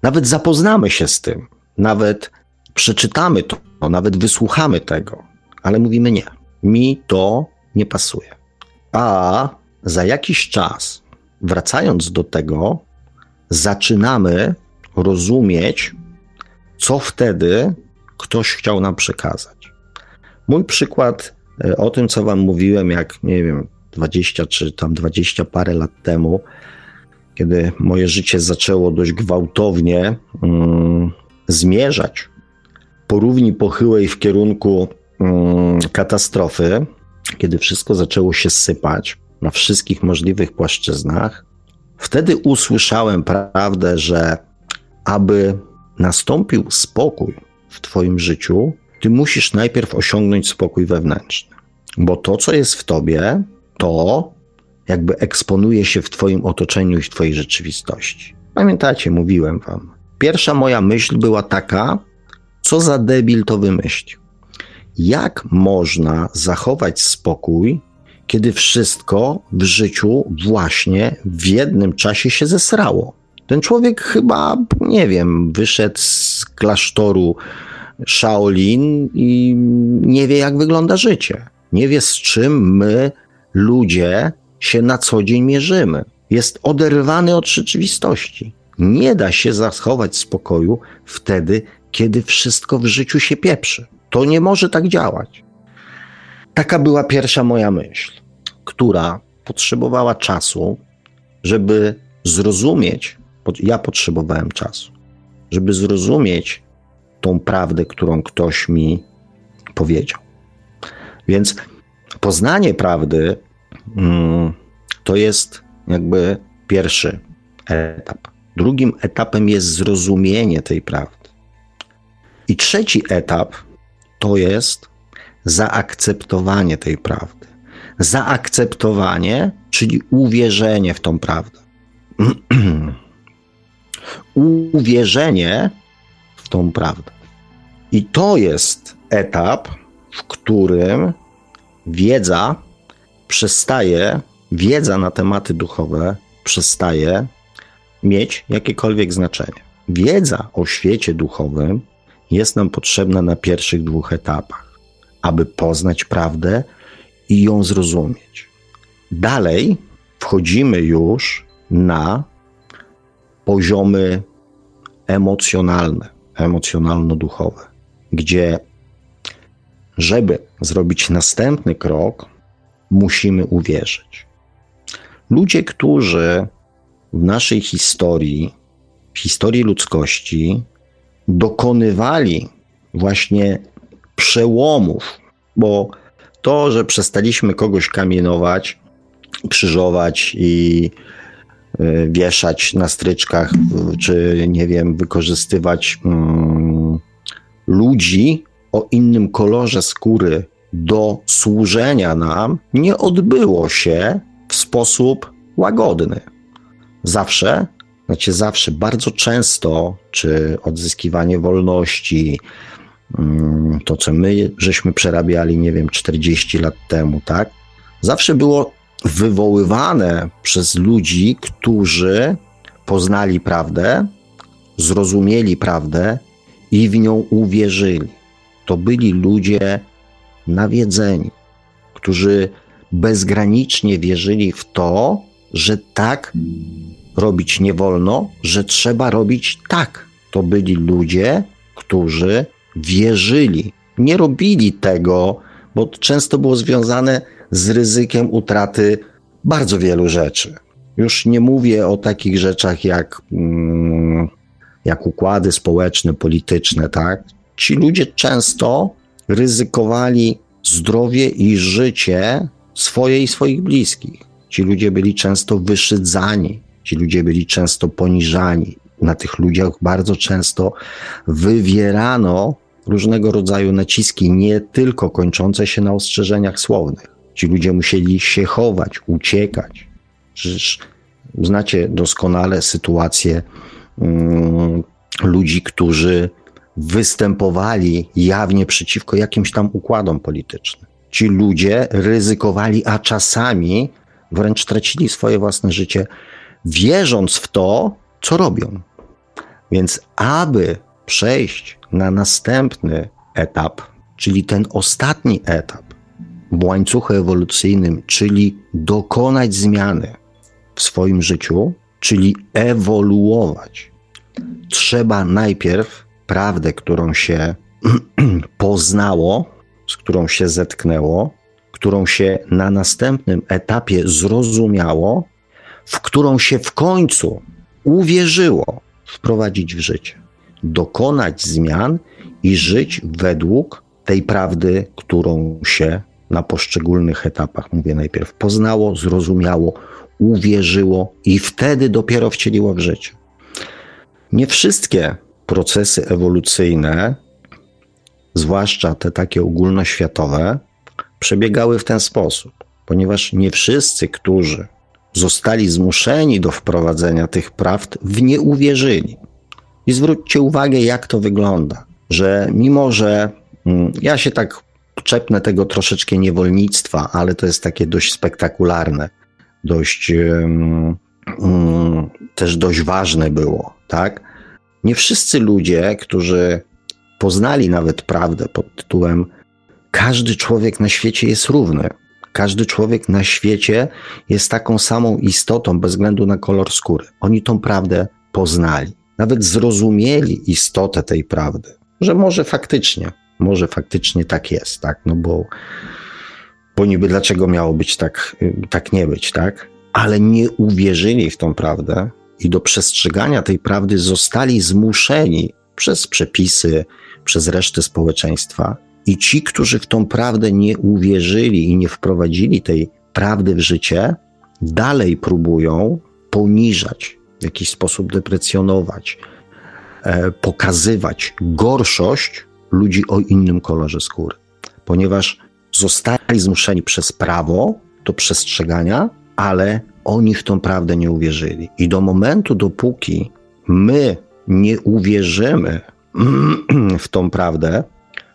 nawet zapoznamy się z tym, nawet przeczytamy to, nawet wysłuchamy tego, ale mówimy nie. Mi to nie pasuje. A za jakiś czas, wracając do tego, zaczynamy rozumieć, co wtedy ktoś chciał nam przekazać. Mój przykład e, o tym, co Wam mówiłem, jak nie wiem, 20 czy tam 20 parę lat temu, kiedy moje życie zaczęło dość gwałtownie mm, zmierzać po równi pochyłej w kierunku mm, katastrofy, kiedy wszystko zaczęło się sypać na wszystkich możliwych płaszczyznach, wtedy usłyszałem prawdę, że aby nastąpił spokój w Twoim życiu, Ty musisz najpierw osiągnąć spokój wewnętrzny. Bo to, co jest w Tobie, to jakby eksponuje się w Twoim otoczeniu i w Twojej rzeczywistości. Pamiętacie, mówiłem Wam. Pierwsza moja myśl była taka, co za debil to wymyślił jak można zachować spokój, kiedy wszystko w życiu właśnie w jednym czasie się zesrało. Ten człowiek chyba, nie wiem, wyszedł z klasztoru Shaolin i nie wie, jak wygląda życie. Nie wie, z czym my, ludzie, się na co dzień mierzymy. Jest oderwany od rzeczywistości. Nie da się zachować spokoju wtedy, kiedy wszystko w życiu się pieprzy. To nie może tak działać. Taka była pierwsza moja myśl, która potrzebowała czasu, żeby zrozumieć, ja potrzebowałem czasu, żeby zrozumieć tą prawdę, którą ktoś mi powiedział. Więc poznanie prawdy mm, to jest jakby pierwszy etap. Drugim etapem jest zrozumienie tej prawdy. I trzeci etap to jest zaakceptowanie tej prawdy. Zaakceptowanie, czyli uwierzenie w tą prawdę. uwierzenie w tą prawdę. I to jest etap, w którym wiedza przestaje, wiedza na tematy duchowe przestaje mieć jakiekolwiek znaczenie. Wiedza o świecie duchowym jest nam potrzebna na pierwszych dwóch etapach, aby poznać prawdę i ją zrozumieć. Dalej wchodzimy już na poziomy emocjonalne, emocjonalno-duchowe, gdzie żeby zrobić następny krok, musimy uwierzyć. Ludzie, którzy w naszej historii, w historii ludzkości, dokonywali właśnie przełomów, bo to, że przestaliśmy kogoś kamienować, krzyżować i y, wieszać na stryczkach, czy nie wiem, wykorzystywać um, ludzi o innym kolorze skóry do służenia nam, nie odbyło się w sposób łagodny. Zawsze znaczy zawsze, bardzo często, czy odzyskiwanie wolności, mm, to co my żeśmy przerabiali, nie wiem, 40 lat temu, tak? Zawsze było wywoływane przez ludzi, którzy poznali prawdę, zrozumieli prawdę i w nią uwierzyli. To byli ludzie nawiedzeni, którzy bezgranicznie wierzyli w to, że tak robić nie wolno, że trzeba robić tak. To byli ludzie, którzy wierzyli. Nie robili tego, bo często było związane z ryzykiem utraty bardzo wielu rzeczy. Już nie mówię o takich rzeczach jak, mm, jak układy społeczne, polityczne, tak? Ci ludzie często ryzykowali zdrowie i życie swoje i swoich bliskich. Ci ludzie byli często wyszydzani, Ci ludzie byli często poniżani. Na tych ludziach bardzo często wywierano różnego rodzaju naciski, nie tylko kończące się na ostrzeżeniach słownych. Ci ludzie musieli się chować, uciekać. Przecież znacie doskonale sytuację um, ludzi, którzy występowali jawnie przeciwko jakimś tam układom politycznym. Ci ludzie ryzykowali, a czasami wręcz tracili swoje własne życie wierząc w to, co robią. Więc aby przejść na następny etap, czyli ten ostatni etap w łańcuchu ewolucyjnym, czyli dokonać zmiany w swoim życiu, czyli ewoluować, trzeba najpierw prawdę, którą się poznało, z którą się zetknęło, którą się na następnym etapie zrozumiało, w którą się w końcu uwierzyło, wprowadzić w życie, dokonać zmian i żyć według tej prawdy, którą się na poszczególnych etapach, mówię najpierw, poznało, zrozumiało, uwierzyło i wtedy dopiero wcieliło w życie. Nie wszystkie procesy ewolucyjne, zwłaszcza te takie ogólnoświatowe, przebiegały w ten sposób, ponieważ nie wszyscy, którzy zostali zmuszeni do wprowadzenia tych prawd, w nie uwierzyli. I zwróćcie uwagę, jak to wygląda, że mimo, że mm, ja się tak czepnę tego troszeczkę niewolnictwa, ale to jest takie dość spektakularne, dość um, mm, też dość ważne było, tak? Nie wszyscy ludzie, którzy poznali nawet prawdę pod tytułem każdy człowiek na świecie jest równy. Każdy człowiek na świecie jest taką samą istotą bez względu na kolor skóry. Oni tą prawdę poznali. Nawet zrozumieli istotę tej prawdy, że może faktycznie, może faktycznie tak jest, tak? No bo, bo niby dlaczego miało być tak, tak nie być, tak? Ale nie uwierzyli w tą prawdę i do przestrzegania tej prawdy zostali zmuszeni przez przepisy, przez resztę społeczeństwa. I ci, którzy w tą prawdę nie uwierzyli i nie wprowadzili tej prawdy w życie, dalej próbują poniżać, w jakiś sposób deprecjonować, e, pokazywać gorszość ludzi o innym kolorze skóry, ponieważ zostali zmuszeni przez prawo do przestrzegania, ale oni w tą prawdę nie uwierzyli. I do momentu, dopóki my nie uwierzymy w tą prawdę,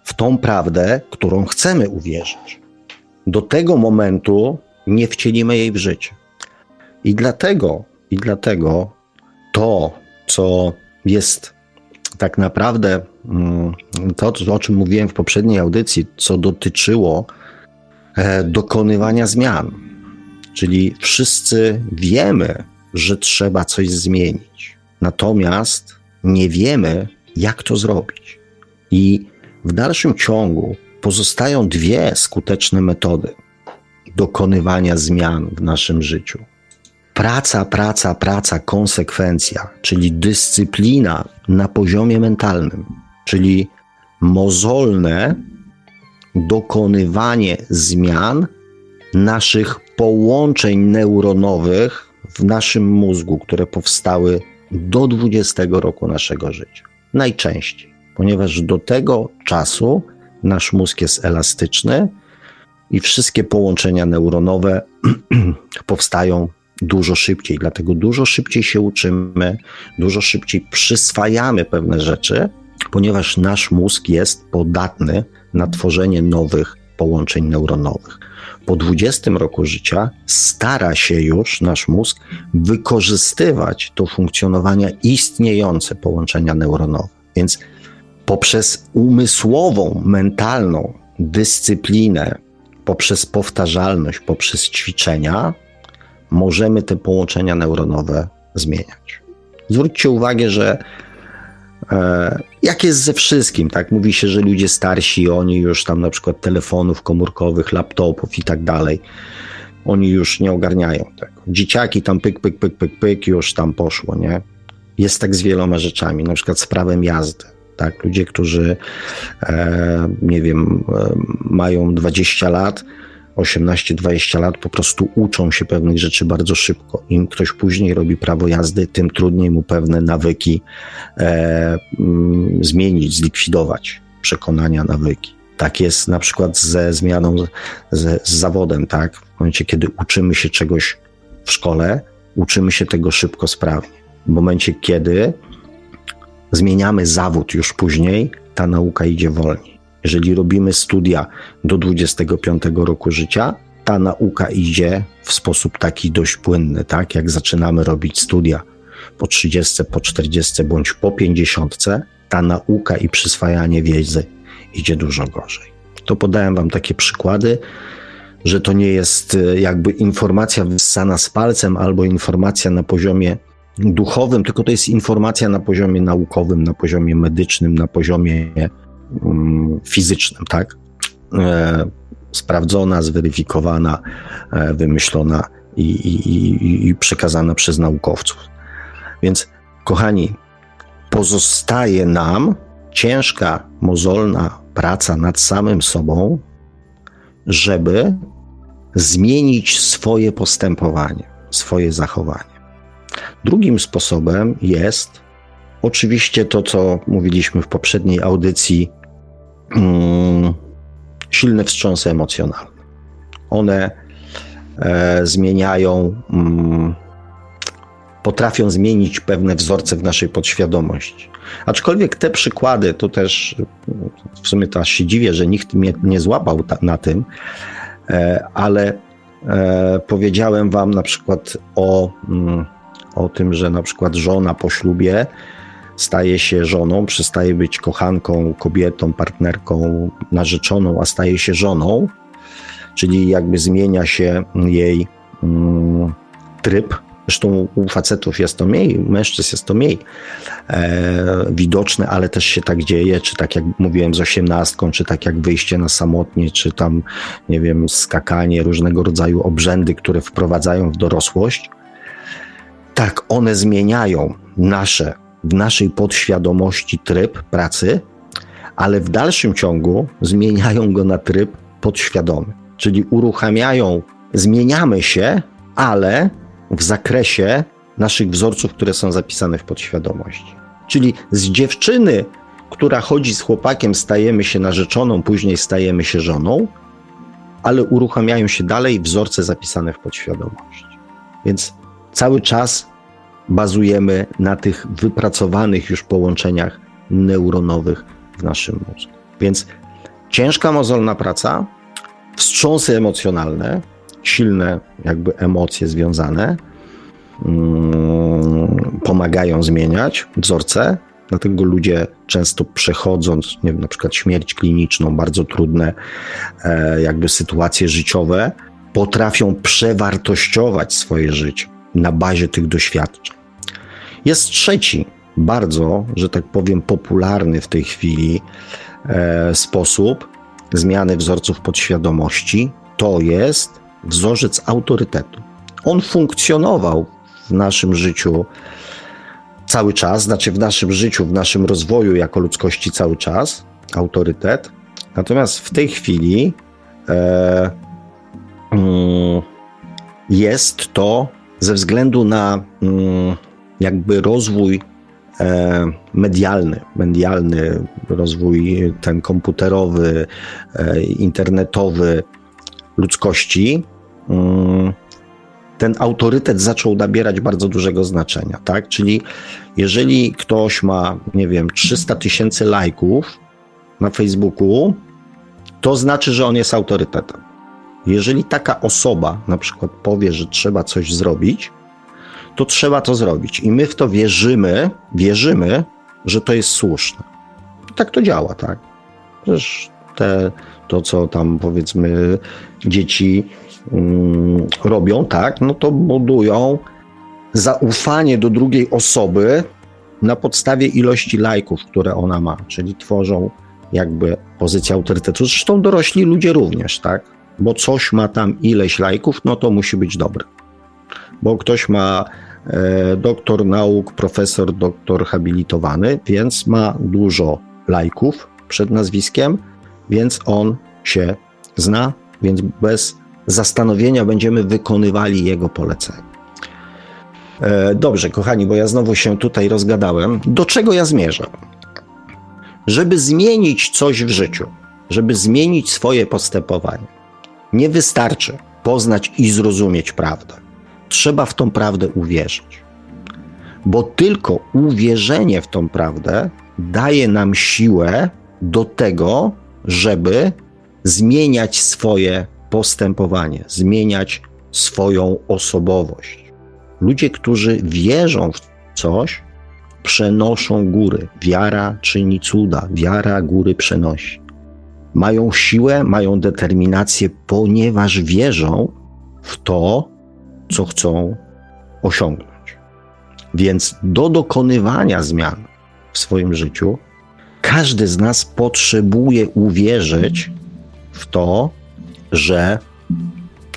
w tą prawdę, którą chcemy uwierzyć, do tego momentu nie wcielimy jej w życie. I dlatego, i dlatego to, co jest tak naprawdę mm, to, o czym mówiłem w poprzedniej audycji, co dotyczyło e, dokonywania zmian. Czyli wszyscy wiemy, że trzeba coś zmienić. Natomiast nie wiemy, jak to zrobić. I w dalszym ciągu pozostają dwie skuteczne metody dokonywania zmian w naszym życiu. Praca, praca, praca, konsekwencja, czyli dyscyplina na poziomie mentalnym, czyli mozolne dokonywanie zmian naszych połączeń neuronowych w naszym mózgu, które powstały do 20 roku naszego życia. Najczęściej, ponieważ do tego czasu nasz mózg jest elastyczny i wszystkie połączenia neuronowe powstają dużo szybciej. Dlatego dużo szybciej się uczymy, dużo szybciej przyswajamy pewne rzeczy, ponieważ nasz mózg jest podatny na tworzenie nowych połączeń neuronowych. Po 20 roku życia stara się już nasz mózg wykorzystywać do funkcjonowania istniejące połączenia neuronowe. Więc poprzez umysłową, mentalną dyscyplinę, poprzez powtarzalność, poprzez ćwiczenia, możemy te połączenia neuronowe zmieniać. Zwróćcie uwagę, że e, jak jest ze wszystkim, tak? Mówi się, że ludzie starsi, oni już tam na przykład telefonów komórkowych, laptopów i tak dalej, oni już nie ogarniają tego. Dzieciaki tam pyk, pyk, pyk, pyk, pyk, już tam poszło, nie? Jest tak z wieloma rzeczami, na przykład z prawem jazdy. Tak, ludzie, którzy, e, nie wiem, e, mają 20 lat, 18-20 lat po prostu uczą się pewnych rzeczy bardzo szybko. Im ktoś później robi prawo jazdy, tym trudniej mu pewne nawyki e, mm, zmienić, zlikwidować, przekonania, nawyki. Tak jest na przykład ze zmianą, z, z zawodem, tak? W momencie, kiedy uczymy się czegoś w szkole, uczymy się tego szybko, sprawnie. W momencie, kiedy zmieniamy zawód już później, ta nauka idzie wolniej. Jeżeli robimy studia do 25 roku życia, ta nauka idzie w sposób taki dość płynny, tak? Jak zaczynamy robić studia po 30, po 40 bądź po 50, ta nauka i przyswajanie wiedzy idzie dużo gorzej. To podałem Wam takie przykłady, że to nie jest e, jakby informacja wyssana z palcem albo informacja na poziomie duchowym, tylko to jest informacja na poziomie naukowym, na poziomie medycznym, na poziomie fizycznym, tak? E, sprawdzona, zweryfikowana, e, wymyślona i, i, i przekazana przez naukowców. Więc, kochani, pozostaje nam ciężka, mozolna praca nad samym sobą, żeby zmienić swoje postępowanie, swoje zachowanie. Drugim sposobem jest oczywiście to, co mówiliśmy w poprzedniej audycji, mm, silne wstrząsy emocjonalne. One e, zmieniają, mm, potrafią zmienić pewne wzorce w naszej podświadomości. Aczkolwiek te przykłady, to też w sumie to aż się dziwię, że nikt mnie nie złapał na tym, e, ale e, powiedziałem wam na przykład o mm, o tym, że na przykład żona po ślubie staje się żoną, przestaje być kochanką, kobietą, partnerką, narzeczoną, a staje się żoną, czyli jakby zmienia się jej mm, tryb. Zresztą u facetów jest to mniej, u mężczyzn jest to mniej e, widoczne, ale też się tak dzieje, czy tak jak mówiłem z osiemnastką, czy tak jak wyjście na samotnie, czy tam, nie wiem, skakanie, różnego rodzaju obrzędy, które wprowadzają w dorosłość. Tak, one zmieniają nasze w naszej podświadomości tryb pracy, ale w dalszym ciągu zmieniają go na tryb podświadomy. Czyli uruchamiają, zmieniamy się, ale w zakresie naszych wzorców, które są zapisane w podświadomości. Czyli z dziewczyny, która chodzi z chłopakiem, stajemy się narzeczoną, później stajemy się żoną, ale uruchamiają się dalej wzorce zapisane w podświadomości. Więc cały czas bazujemy na tych wypracowanych już połączeniach neuronowych w naszym mózgu. Więc ciężka, mozolna praca, wstrząsy emocjonalne, silne jakby emocje związane, mm, pomagają zmieniać wzorce, dlatego ludzie często przechodząc, nie wiem, na przykład śmierć kliniczną, bardzo trudne e, jakby sytuacje życiowe, potrafią przewartościować swoje życie na bazie tych doświadczeń. Jest trzeci, bardzo, że tak powiem, popularny w tej chwili e, sposób zmiany wzorców podświadomości. To jest wzorzec autorytetu. On funkcjonował w naszym życiu cały czas, znaczy w naszym życiu, w naszym rozwoju jako ludzkości cały czas, autorytet. Natomiast w tej chwili e, mm, jest to ze względu na mm, jakby rozwój e, medialny, medialny rozwój ten komputerowy, e, internetowy ludzkości, mm, ten autorytet zaczął nabierać bardzo dużego znaczenia, tak? Czyli jeżeli ktoś ma, nie wiem, 300 tysięcy lajków na Facebooku, to znaczy, że on jest autorytetem. Jeżeli taka osoba na przykład powie, że trzeba coś zrobić, to trzeba to zrobić. I my w to wierzymy, wierzymy, że to jest słuszne. Tak to działa, tak? Przecież te, to, co tam powiedzmy dzieci mm, robią, tak, no to budują zaufanie do drugiej osoby na podstawie ilości lajków, które ona ma, czyli tworzą jakby pozycję autorytetu. Zresztą dorośli ludzie również, tak? Bo coś ma tam ileś lajków, no to musi być dobre bo ktoś ma e, doktor nauk, profesor, doktor habilitowany, więc ma dużo lajków przed nazwiskiem, więc on się zna, więc bez zastanowienia będziemy wykonywali jego polecenia. E, dobrze, kochani, bo ja znowu się tutaj rozgadałem. Do czego ja zmierzam? Żeby zmienić coś w życiu, żeby zmienić swoje postępowanie, nie wystarczy poznać i zrozumieć prawdę trzeba w tą prawdę uwierzyć. Bo tylko uwierzenie w tą prawdę daje nam siłę do tego, żeby zmieniać swoje postępowanie, zmieniać swoją osobowość. Ludzie, którzy wierzą w coś, przenoszą góry. Wiara czyni cuda, wiara góry przenosi. Mają siłę, mają determinację, ponieważ wierzą w to, co chcą osiągnąć. Więc do dokonywania zmian w swoim życiu każdy z nas potrzebuje uwierzyć w to, że,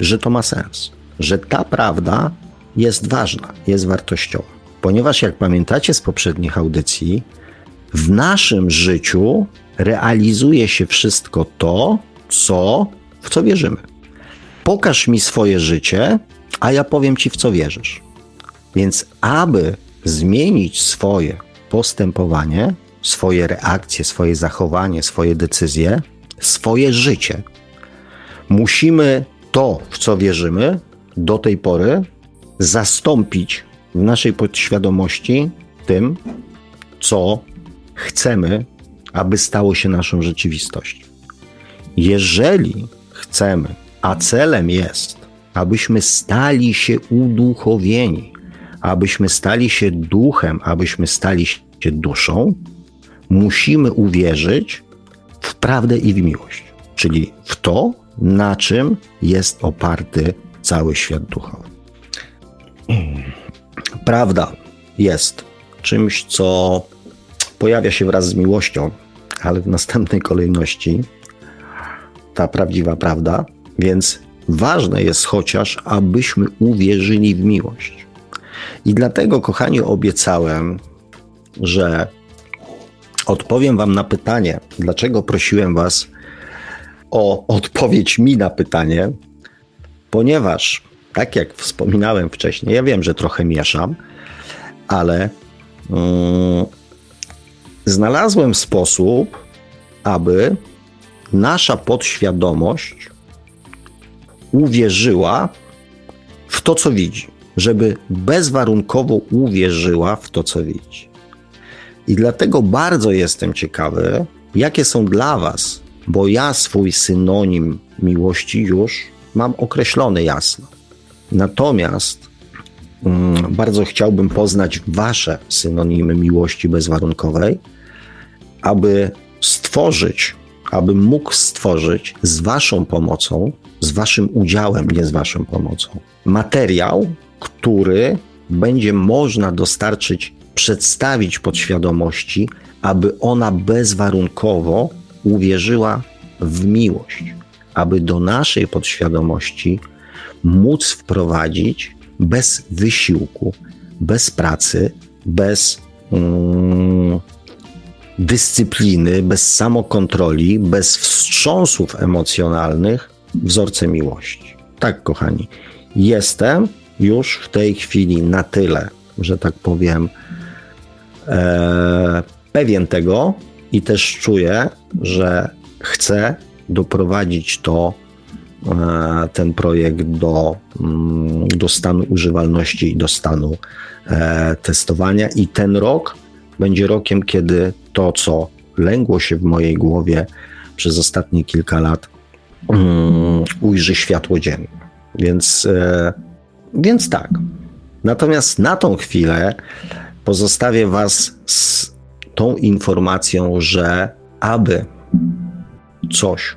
że to ma sens, że ta prawda jest ważna, jest wartościowa. Ponieważ, jak pamiętacie z poprzednich audycji, w naszym życiu realizuje się wszystko to, co, w co wierzymy. Pokaż mi swoje życie, a ja powiem ci, w co wierzysz. Więc, aby zmienić swoje postępowanie, swoje reakcje, swoje zachowanie, swoje decyzje, swoje życie, musimy to, w co wierzymy, do tej pory zastąpić w naszej podświadomości tym, co chcemy, aby stało się naszą rzeczywistością. Jeżeli chcemy, a celem jest abyśmy stali się uduchowieni, abyśmy stali się duchem, abyśmy stali się duszą, musimy uwierzyć w prawdę i w miłość, czyli w to, na czym jest oparty cały świat duchowy. Prawda jest czymś, co pojawia się wraz z miłością, ale w następnej kolejności ta prawdziwa prawda, więc ważne jest chociaż, abyśmy uwierzyli w miłość. I dlatego, kochani, obiecałem, że odpowiem Wam na pytanie, dlaczego prosiłem Was o odpowiedź mi na pytanie, ponieważ, tak jak wspominałem wcześniej, ja wiem, że trochę mieszam, ale um, znalazłem sposób, aby nasza podświadomość uwierzyła w to, co widzi, żeby bezwarunkowo uwierzyła w to, co widzi. I dlatego bardzo jestem ciekawy, jakie są dla Was, bo ja swój synonim miłości już mam określony jasno. Natomiast mm, bardzo chciałbym poznać Wasze synonimy miłości bezwarunkowej, aby stworzyć, abym mógł stworzyć z Waszą pomocą, z Waszym udziałem, nie z Waszą pomocą, materiał, który będzie można dostarczyć, przedstawić podświadomości, aby ona bezwarunkowo uwierzyła w miłość, aby do naszej podświadomości móc wprowadzić bez wysiłku, bez pracy, bez mm, dyscypliny, bez samokontroli, bez wstrząsów emocjonalnych wzorce miłości. Tak, kochani, jestem już w tej chwili na tyle, że tak powiem, e, pewien tego i też czuję, że chcę doprowadzić to, e, ten projekt do, mm, do stanu używalności i do stanu e, testowania. I ten rok będzie rokiem, kiedy to, co lęgło się w mojej głowie przez ostatnie kilka lat, um, ujrzy światło dzienne. Więc, e, więc tak. Natomiast na tą chwilę pozostawię Was z tą informacją, że aby coś,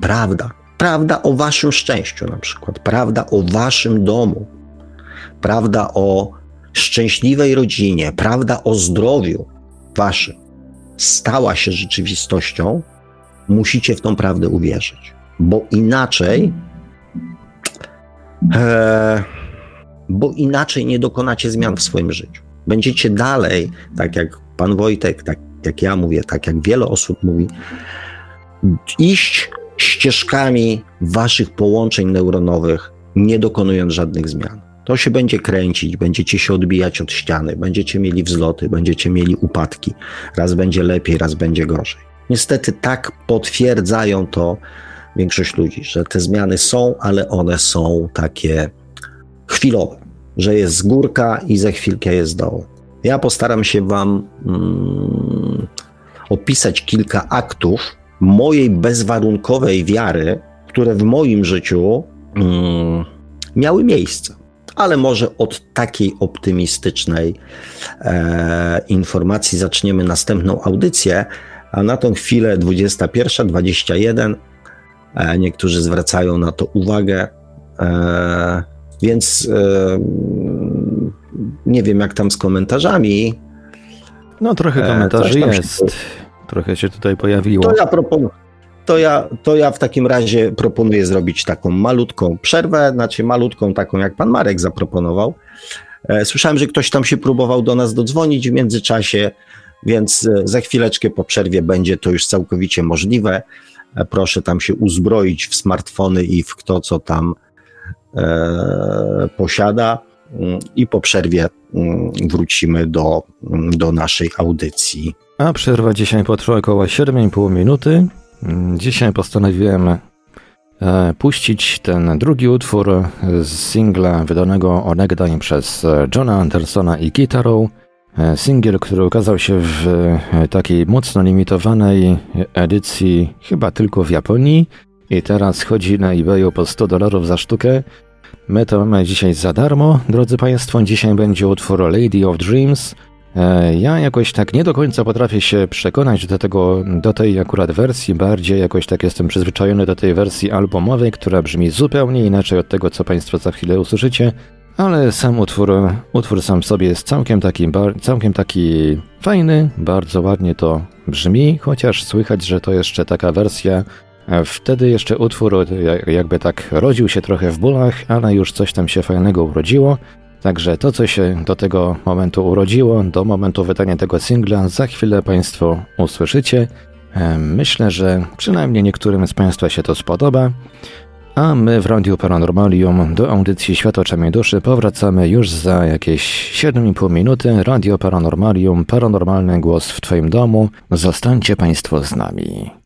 prawda, prawda o Waszym szczęściu, na przykład, prawda o Waszym domu, prawda o szczęśliwej rodzinie, prawda o zdrowiu Waszym stała się rzeczywistością, musicie w tą prawdę uwierzyć, bo inaczej, e, bo inaczej nie dokonacie zmian w swoim życiu. Będziecie dalej, tak jak pan Wojtek, tak jak ja mówię, tak jak wiele osób mówi, iść ścieżkami waszych połączeń neuronowych, nie dokonując żadnych zmian. To się będzie kręcić, będziecie się odbijać od ściany, będziecie mieli wzloty, będziecie mieli upadki. Raz będzie lepiej, raz będzie gorzej. Niestety tak potwierdzają to większość ludzi, że te zmiany są, ale one są takie chwilowe, że jest górka i za chwilkę jest doł. Ja postaram się Wam mm, opisać kilka aktów mojej bezwarunkowej wiary, które w moim życiu mm, miały miejsce. Ale może od takiej optymistycznej e, informacji zaczniemy następną audycję, a na tą chwilę 21.21. E, niektórzy zwracają na to uwagę, e, więc e, nie wiem, jak tam z komentarzami. No, trochę komentarzy jest. Się... Trochę się tutaj pojawiło. To ja proponuję. To ja, to ja w takim razie proponuję zrobić taką malutką przerwę, znaczy malutką taką, jak pan Marek zaproponował. Słyszałem, że ktoś tam się próbował do nas dodzwonić w międzyczasie. Więc e, za chwileczkę po przerwie będzie to już całkowicie możliwe. E, proszę tam się uzbroić w smartfony i w kto co tam e, posiada. Mm, I po przerwie mm, wrócimy do, mm, do naszej audycji. A przerwa dzisiaj potrwa około 7,5 minuty. Dzisiaj postanowiłem e, puścić ten drugi utwór z singla wydanego onegdaj przez Johna Andersona i gitarą. E, singiel, który ukazał się w e, takiej mocno limitowanej edycji chyba tylko w Japonii i teraz chodzi na eBayu po 100 dolarów za sztukę. My to mamy dzisiaj za darmo, drodzy Państwo. Dzisiaj będzie utwór Lady of Dreams. E, ja jakoś tak nie do końca potrafię się przekonać do tego, do tej akurat wersji, bardziej jakoś tak jestem przyzwyczajony do tej wersji albumowej, która brzmi zupełnie inaczej od tego, co Państwo za chwilę usłyszycie, ale sam utwór, utwór sam w sobie jest całkiem taki, całkiem taki fajny, bardzo ładnie to brzmi, chociaż słychać, że to jeszcze taka wersja. Wtedy jeszcze utwór jakby tak rodził się trochę w bólach, ale już coś tam się fajnego urodziło. Także to, co się do tego momentu urodziło, do momentu wydania tego singla, za chwilę Państwo usłyszycie. Myślę, że przynajmniej niektórym z Państwa się to spodoba. A my w Radiu Paranormalium do audycji Świat oczami duszy powracamy już za jakieś 7,5 minuty. Radio Paranormalium, paranormalny głos w Twoim domu. Zostańcie Państwo z nami.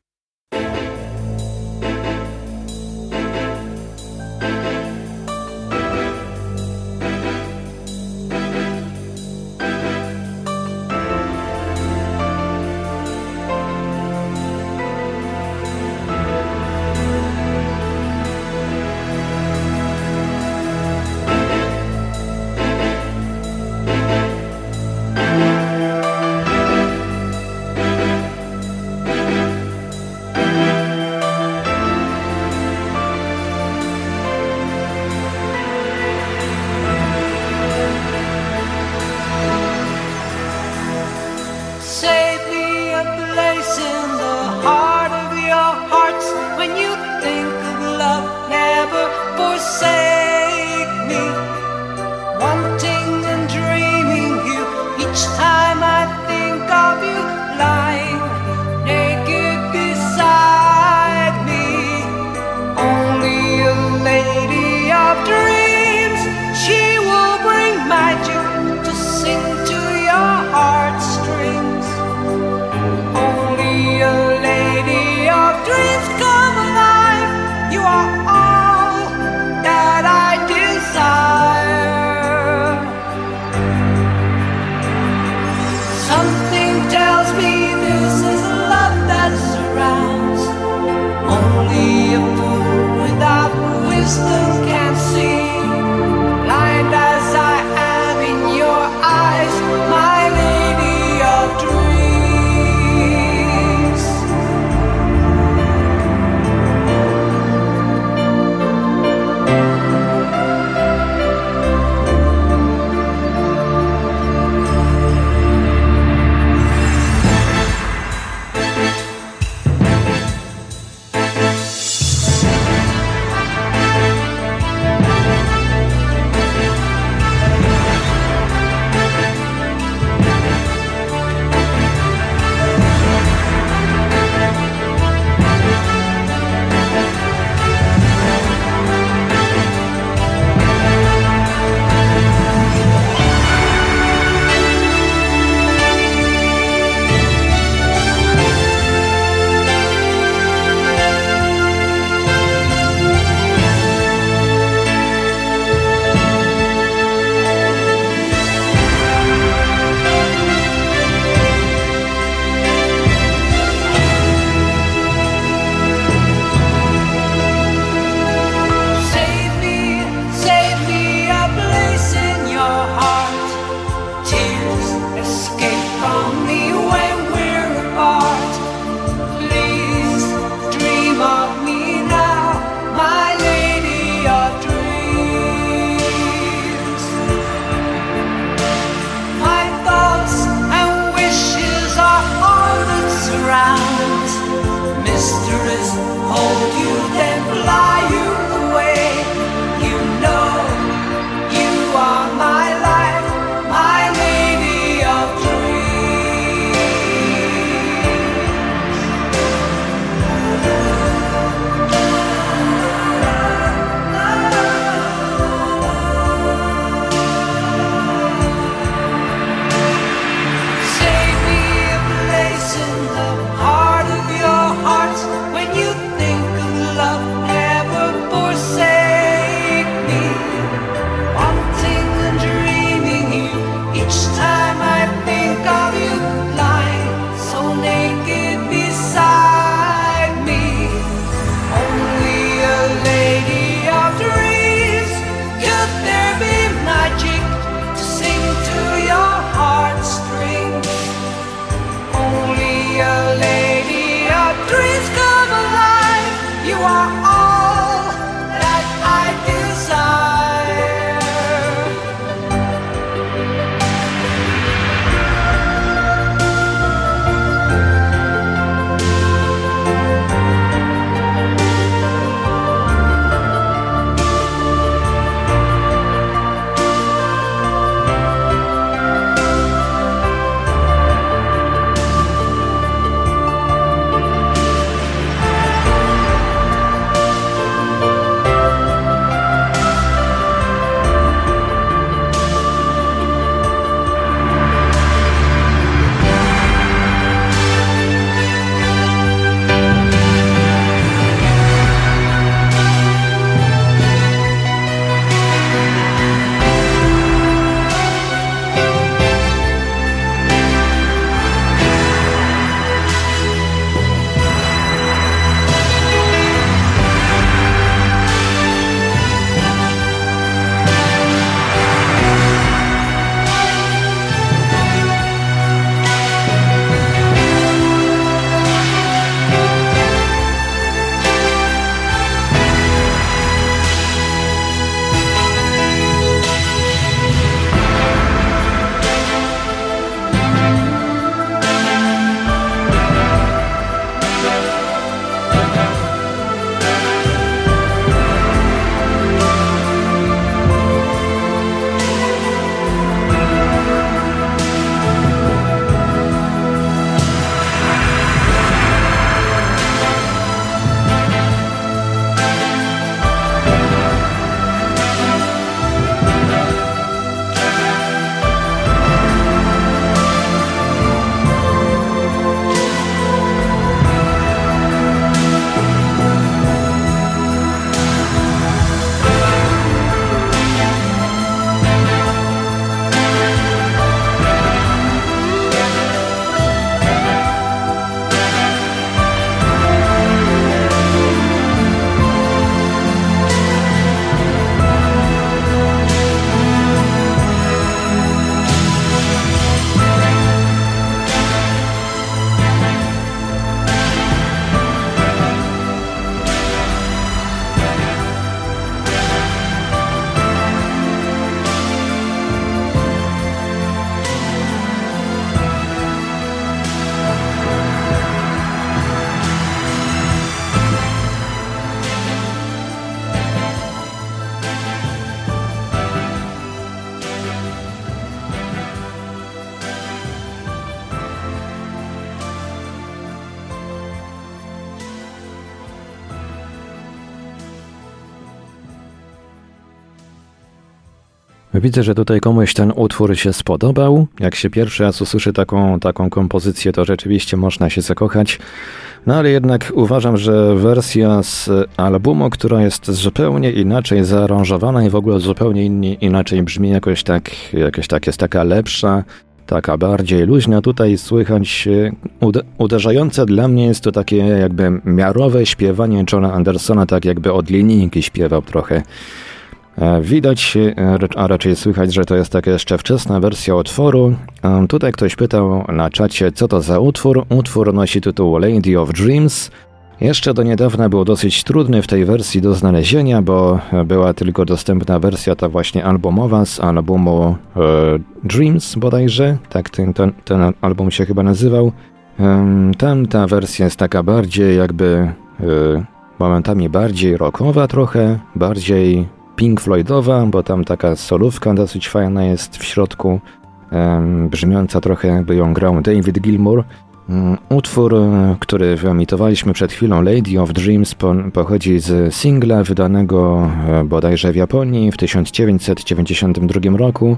Widzę, że tutaj komuś ten utwór się spodobał. Jak się pierwszy raz usłyszy taką, taką kompozycję, to rzeczywiście można się zakochać. No ale jednak uważam, że wersja z albumu, która jest zupełnie inaczej zaaranżowana i w ogóle zupełnie inni, inaczej brzmi, jakoś tak, jakoś tak jest taka lepsza, taka bardziej luźna. Tutaj słychać uderzające dla mnie jest to takie jakby miarowe śpiewanie Johna Andersona, tak jakby od linijki śpiewał trochę. E, widać, e, a raczej słychać, że to jest taka jeszcze wczesna wersja utworu. Tutaj ktoś pytał na czacie, co to za utwór. Utwór nosi tytuł Lady of Dreams. Jeszcze do niedawna był dosyć trudny w tej wersji do znalezienia, bo była tylko dostępna wersja ta właśnie albumowa z albumu e, Dreams bodajże. Tak ten, ten, ten, album się chyba nazywał. E, tam ta wersja jest taka bardziej jakby e, momentami bardziej rockowa trochę, bardziej Pink Floydowa, bo tam taka solówka dosyć fajna jest w środku, brzmiąca trochę jakby ją grał David Gilmour. Mm, utwór, e, który wyemitowaliśmy przed chwilą, Lady of Dreams, pochodzi z singla wydanego e, bodajże w Japonii w 1992 roku.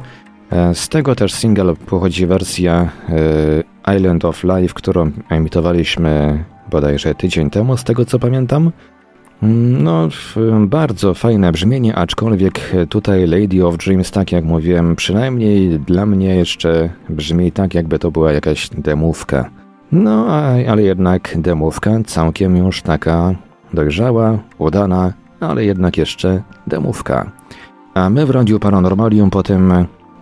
E, z tego też single pochodzi wersja Island of Life, którą emitowaliśmy bodajże tydzień temu, z tego co pamiętam. No, bardzo fajne brzmienie, aczkolwiek tutaj Lady of Dreams, tak jak mówiłem, przynajmniej dla mnie jeszcze brzmi tak, jakby to była jakaś demówka. No, ale jednak demówka całkiem już taka dojrzała, udana, ale jednak jeszcze demówka. A my w Radiu Paranormalium po tym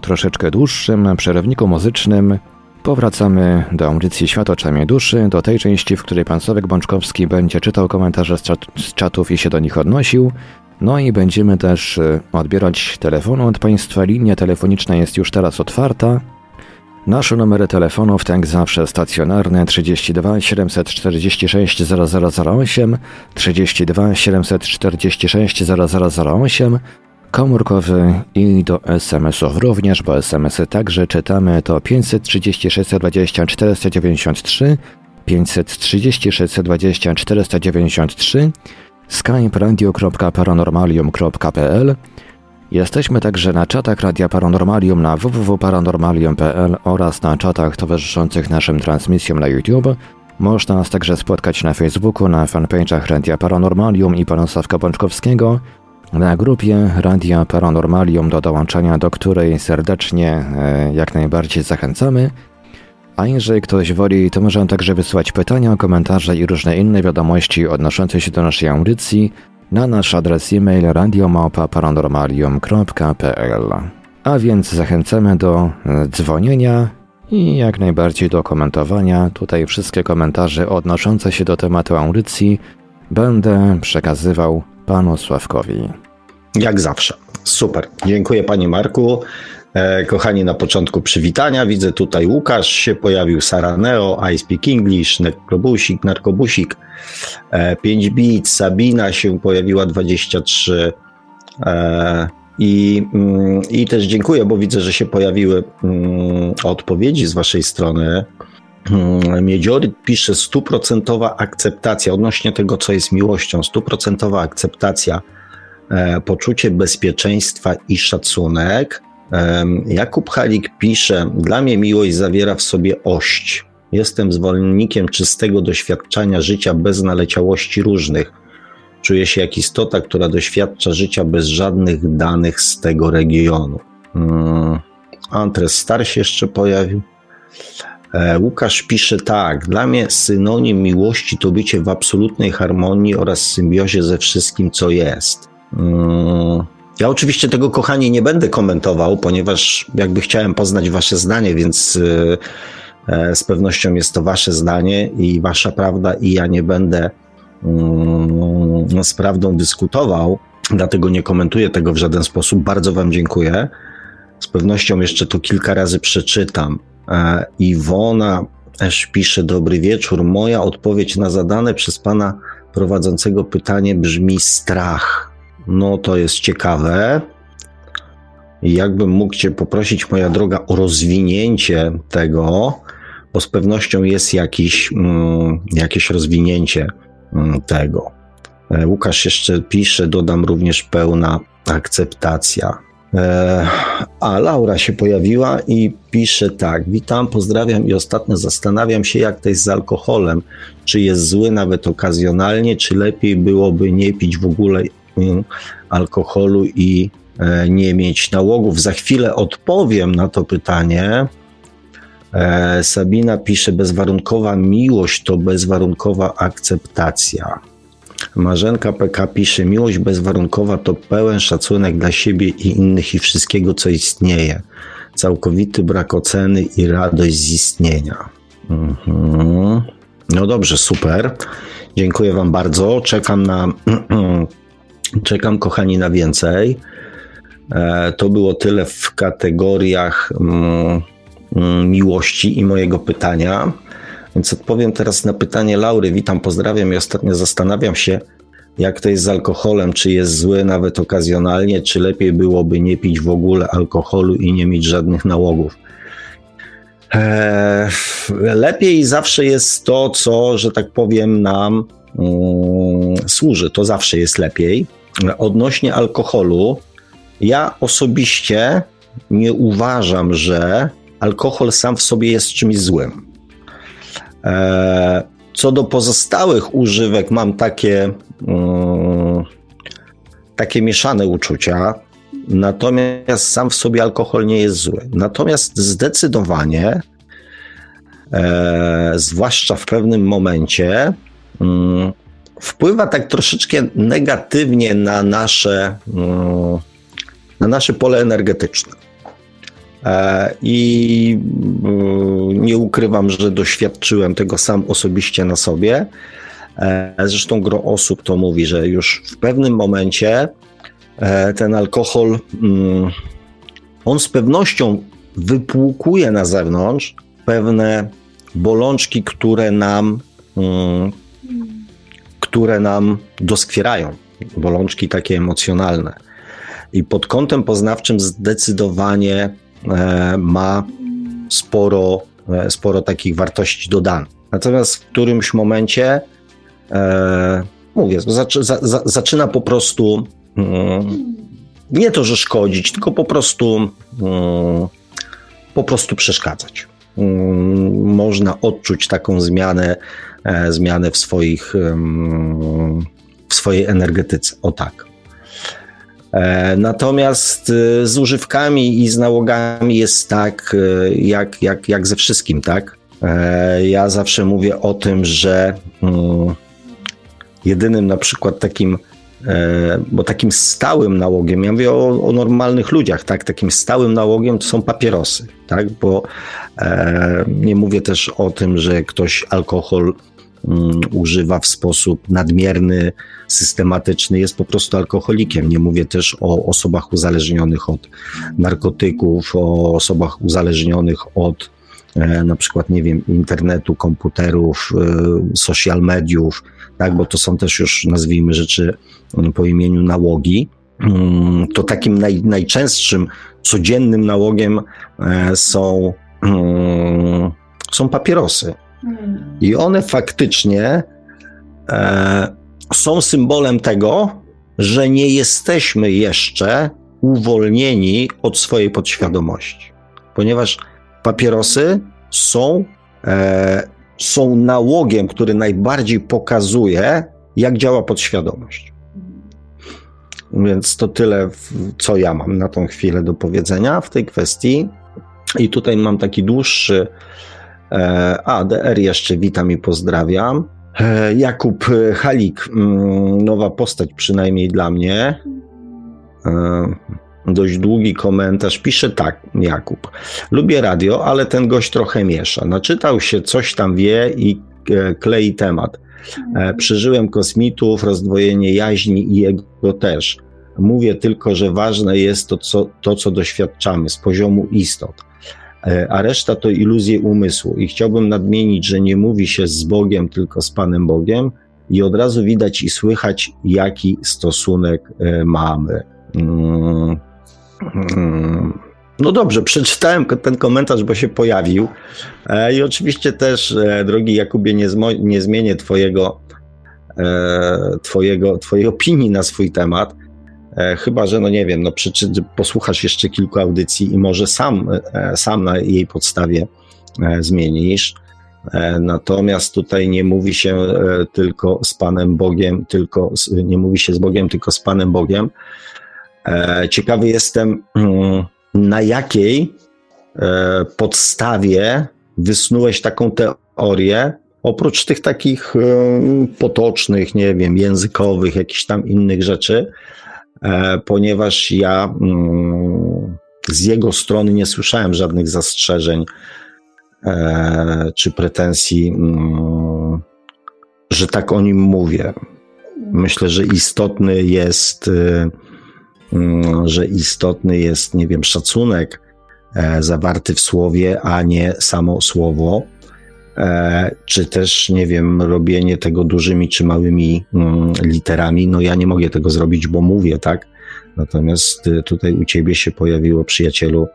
troszeczkę dłuższym przerywniku muzycznym Powracamy do audycji Świat oczami duszy, do tej części, w której pan Sławek Bączkowski będzie czytał komentarze z, czat, z czatów i się do nich odnosił. No i będziemy też y, odbierać telefonu od Państwa. Linia telefoniczna jest już teraz otwarta. Nasze numery telefonów, tak zawsze stacjonarne 32 746 0008, 32 746 0008, komórkowy i do SMS-ów również, bo SMS-y także czytamy. To 536 20 493, 536 20 493, skype radio.paranormalium.pl Jesteśmy także na czatach Radia Paranormalium na www.paranormalium.pl oraz na czatach towarzyszących naszym transmisjom na YouTube. Można nas także spotkać na Facebooku, na fanpage'ach Radia Paranormalium i pana Sławka Bączkowskiego, na grupie Radia Paranormalium, do dołączenia do której serdecznie e, jak najbardziej zachęcamy. A jeżeli ktoś woli, to może także wysłać pytania, komentarze i różne inne wiadomości odnoszące się do naszej audycji na nasz adres e-mail radiomałpa-paranormalium.pl. A więc zachęcamy do e, dzwonienia i jak najbardziej do komentowania. Tutaj wszystkie komentarze odnoszące się do tematu audycji będę przekazywał panu Sławkowi. Jak zawsze. Super. Dziękuję panie Marku. E, kochani, na początku przywitania widzę tutaj Łukasz się pojawił, Sara Neo, I Speak English, Narkobusik, Narkobusik, e, 5 bit, Sabina się pojawiła 23 e, i, mm, i też dziękuję, bo widzę, że się pojawiły mm, odpowiedzi z waszej strony. Hmm, Miedziory pisze stuprocentowa akceptacja odnośnie tego, co jest miłością, stuprocentowa akceptacja, e, poczucie bezpieczeństwa i szacunek. Jakub Halik pisze, dla mnie miłość zawiera w sobie ość. Jestem zwolennikiem czystego doświadczania życia bez naleciałości różnych. Czuję się jak istota, która doświadcza życia bez żadnych danych z tego regionu. Hmm. Antres Star się jeszcze pojawił. E, Łukasz pisze tak. Dla mnie synonim miłości to bycie w absolutnej harmonii oraz symbiozie ze wszystkim, co jest. Mm. Ja oczywiście tego, kochani, nie będę komentował, ponieważ jakby chciałem poznać wasze zdanie, więc e, e, z pewnością jest to wasze zdanie i wasza prawda i ja nie będę mm, z prawdą dyskutował, dlatego nie komentuję tego w żaden sposób. Bardzo wam dziękuję. Z pewnością jeszcze to kilka razy przeczytam. Iwona też pisze: Dobry wieczór. Moja odpowiedź na zadane przez pana prowadzącego pytanie brzmi strach. No to jest ciekawe. Jakbym mógł Cię poprosić, moja droga, o rozwinięcie tego, bo z pewnością jest jakiś, mm, jakieś rozwinięcie mm, tego. E, Łukasz jeszcze pisze, dodam również pełna akceptacja. E, a Laura się pojawiła i pisze tak: Witam, pozdrawiam i ostatnio zastanawiam się, jak to jest z alkoholem. Czy jest zły nawet okazjonalnie, czy lepiej byłoby nie pić w ogóle mm, alkoholu i e, nie mieć nałogów? Za chwilę odpowiem na to pytanie. E, Sabina pisze: Bezwarunkowa miłość to bezwarunkowa akceptacja. Marzenka PK pisze: Miłość bezwarunkowa to pełen szacunek dla siebie i innych i wszystkiego, co istnieje. Całkowity brak oceny i radość z istnienia. Mhm. No dobrze, super. Dziękuję Wam bardzo. Czekam na. Czekam, kochani, na więcej. E, to było tyle w kategoriach mm, mm, miłości i mojego pytania. Więc odpowiem teraz na pytanie Laury. Witam, pozdrawiam i ostatnio zastanawiam się, jak to jest z alkoholem, czy jest zły nawet okazjonalnie, czy lepiej byłoby nie pić w ogóle alkoholu i nie mieć żadnych nałogów. Eee, lepiej zawsze jest to, co, że tak powiem, nam mm, służy. To zawsze jest lepiej. Odnośnie alkoholu, ja osobiście nie uważam, że alkohol sam w sobie jest czymś złym. E, co do pozostałych używek, mam takie, mm, takie mieszane uczucia. Natomiast sam w sobie alkohol nie jest zły. Natomiast zdecydowanie, e, zwłaszcza w pewnym momencie, mm, wpływa tak troszeczkę negatywnie na nasze, mm, na nasze pole energetyczne. E, I mm, nie ukrywam, że doświadczyłem tego sam osobiście na sobie. E, zresztą gro osób to mówi, że już w pewnym momencie e, ten alkohol, mm, on z pewnością wypłukuje na zewnątrz pewne bolączki, które nam, mm, które nam doskwierają, bolączki takie emocjonalne. I pod kątem poznawczym zdecydowanie ma sporo, e, sporo takich wartości dodanych. Natomiast w którymś momencie, e, mówię, zaczy, za, za, zaczyna po prostu mm, nie to, że szkodzić, tylko po prostu mm, po prostu przeszkadzać. Mm, można odczuć taką zmianę, e, zmianę w swoich w swojej energetyce. O tak. E, natomiast e, z używkami i z nałogami jest tak, e, jak, jak, jak ze wszystkim, tak? Ja zawsze mówię o tym, że mm, jedynym na przykład takim, bo takim stałym nałogiem, ja mówię o, o normalnych ludziach, tak? Takim stałym nałogiem to są papierosy, tak? Bo nie mówię też o tym, że ktoś alkohol um, używa w sposób nadmierny, systematyczny, jest po prostu alkoholikiem. Nie mówię też o osobach uzależnionych od narkotyków, o osobach uzależnionych od e, na przykład, nie wiem, internetu, komputerów, e, social mediów, tak, bo to są też już, nazwijmy rzeczy mm, po imieniu nałogi. Mm, to takim naj, najczęstszym, codziennym nałogiem e, są, mm, są papierosy. I one faktycznie e, są symbolem tego, że nie jesteśmy jeszcze uwolnieni od swojej podświadomości, ponieważ papierosy są, e, są nałogiem, który najbardziej pokazuje, jak działa podświadomość. Więc to tyle, co ja mam na tą chwilę do powiedzenia w tej kwestii. I tutaj mam taki dłuższy a, DR jeszcze witam i pozdrawiam. E, Jakub Halik, mm, nowa postać przynajmniej dla mnie. E, dość długi komentarz. Pisze tak, Jakub. Lubię radio, ale ten gość trochę miesza. Naczytał się, coś tam wie i klei temat. Przeżyłem kosmitów, rozdwojenie jaźni i jego też. Mówię tylko, że ważne jest to, co, to, co doświadczamy z poziomu istot. E, a reszta to iluzje umysłu. I chciałbym nadmienić, że nie mówi się z Bogiem, tylko z Panem Bogiem, i od razu widać i słychać, jaki stosunek e, mamy. Mm, mm. No dobrze, przeczytałem ten komentarz, bo się pojawił. E, I oczywiście też, drogi Jakubie, nie, nie zmienię twojego, twojego, Twojej opinii na swój temat. E, chyba, że no nie wiem, no przyczy, posłuchasz jeszcze kilku audycji i może sam, e, sam na jej podstawie e, zmienisz. Natomiast tutaj nie mówi się tylko z Panem Bogiem, tylko nie mówi się z Bogiem, tylko z Panem Bogiem. Ciekawy jestem, mm, na jakiej podstawie wysnułeś taką teorię, oprócz tych takich potocznych, nie wiem, językowych, jakichś tam innych rzeczy, ponieważ ja mm, z jego strony nie słyszałem żadnych zastrzeżeń e, czy pretensji, mm, że tak o nim mówię. Myślę, że istotny jest, y, mm, że istotny jest, nie wiem, szacunek e, zawarty w słowie, a nie samo słowo. E, czy też, nie wiem, robienie tego dużymi czy małymi mm, literami. No ja nie mogę tego zrobić, bo mówię, tak? Natomiast y, tutaj u ciebie się pojawiło, przyjacielu,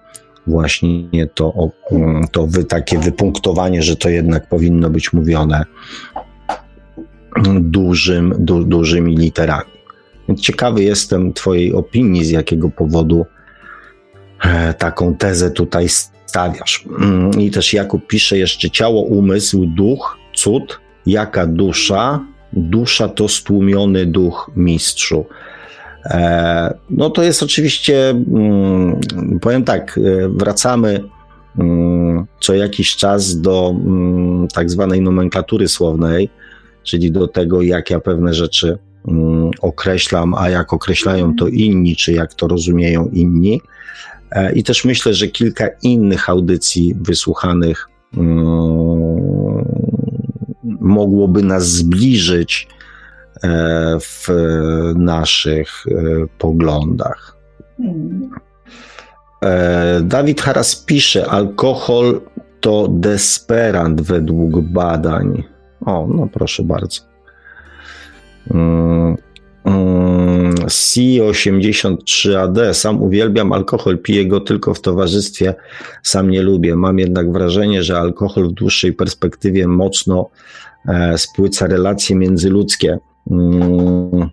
właśnie to, mm, to wy, takie wypunktowanie, że to jednak powinno być mówione dużym, du, dużymi literami. Ciekawy jestem Twojej opinii, z jakiego powodu e, taką tezę tutaj stawiasz. Mm, I też Jakub pisze jeszcze ciało, umysł, duch, cud, jaka dusza? Dusza to stłumiony duch mistrzu. E, no to jest oczywiście, mm, powiem tak, e, wracamy mm, co jakiś czas do tak zwanej nomenklatury słownej, czyli do tego, jak ja pewne rzeczy określam, a jak określają to inni, czy jak to rozumieją inni. E, I też myślę, że kilka innych audycji wysłuchanych mm, mogłoby nas zbliżyć e, w naszych e, poglądach. Dawid Haras pisze, alkohol to desperant według badań. O, no proszę bardzo. Mm, C83AD. Sam uwielbiam alkohol, piję go tylko w towarzystwie, sam nie lubię. Mam jednak wrażenie, że alkohol w dłuższej perspektywie mocno e, spłyca relacje międzyludzkie. Mm.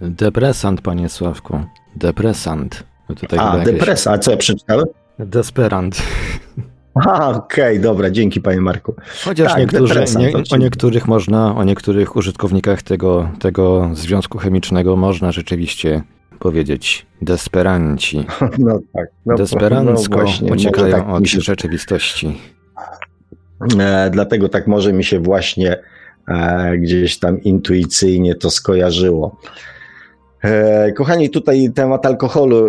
Depresant, panie Sławku. Depresant. Tutaj a, depres, a co ja przeczytałem? Desperant. Okej, okay, dobra, dzięki panie Marku. Chociaż tak, niektórzy, nie, o niektórych można, o niektórych użytkownikach tego, tego związku chemicznego można rzeczywiście powiedzieć desperanci. No tak. No, Desperancko no właśnie, uciekają tak od się... rzeczywistości. E, dlatego tak może mi się właśnie e, gdzieś tam intuicyjnie to skojarzyło. E, kochani, tutaj temat alkoholu.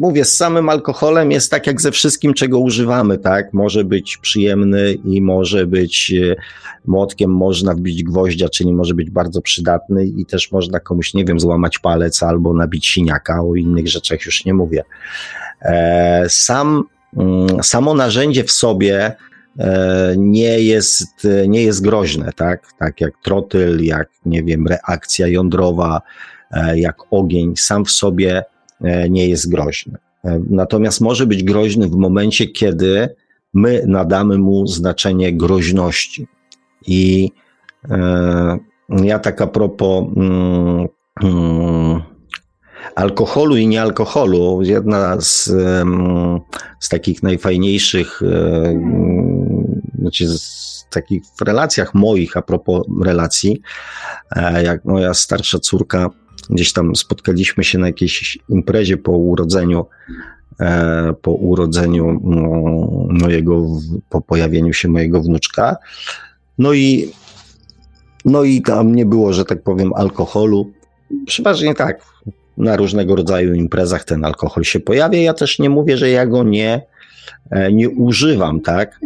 Mówię, z samym alkoholem jest tak jak ze wszystkim, czego używamy, tak? Może być przyjemny i może być e, młotkiem, można wbić gwoździa, czyli może być bardzo przydatny i też można komuś, nie wiem, złamać palec albo nabić siniaka, o innych rzeczach już nie mówię. E, sam, mm, samo narzędzie w sobie nie jest, nie jest groźne, tak? Tak jak trotyl, jak, nie wiem, reakcja jądrowa, jak ogień sam w sobie e, nie jest groźny. E, natomiast może być groźny w momencie, kiedy my nadamy mu znaczenie groźności. I ja tak a propos mm, mm, alkoholu i niealkoholu, jedna z, z takich najfajniejszych, znaczy z takich w relacjach moich, a propos relacji, jak moja starsza córka Gdzieś tam spotkaliśmy się na jakiejś imprezie po urodzeniu, e, po urodzeniu mm, mojego, po pojawieniu się mojego wnuczka. No i, no i tam nie było, że tak powiem, alkoholu. Przeważnie tak, na różnego rodzaju imprezach ten alkohol się pojawia. Ja też nie mówię, że ja go nie, e, nie używam, tak?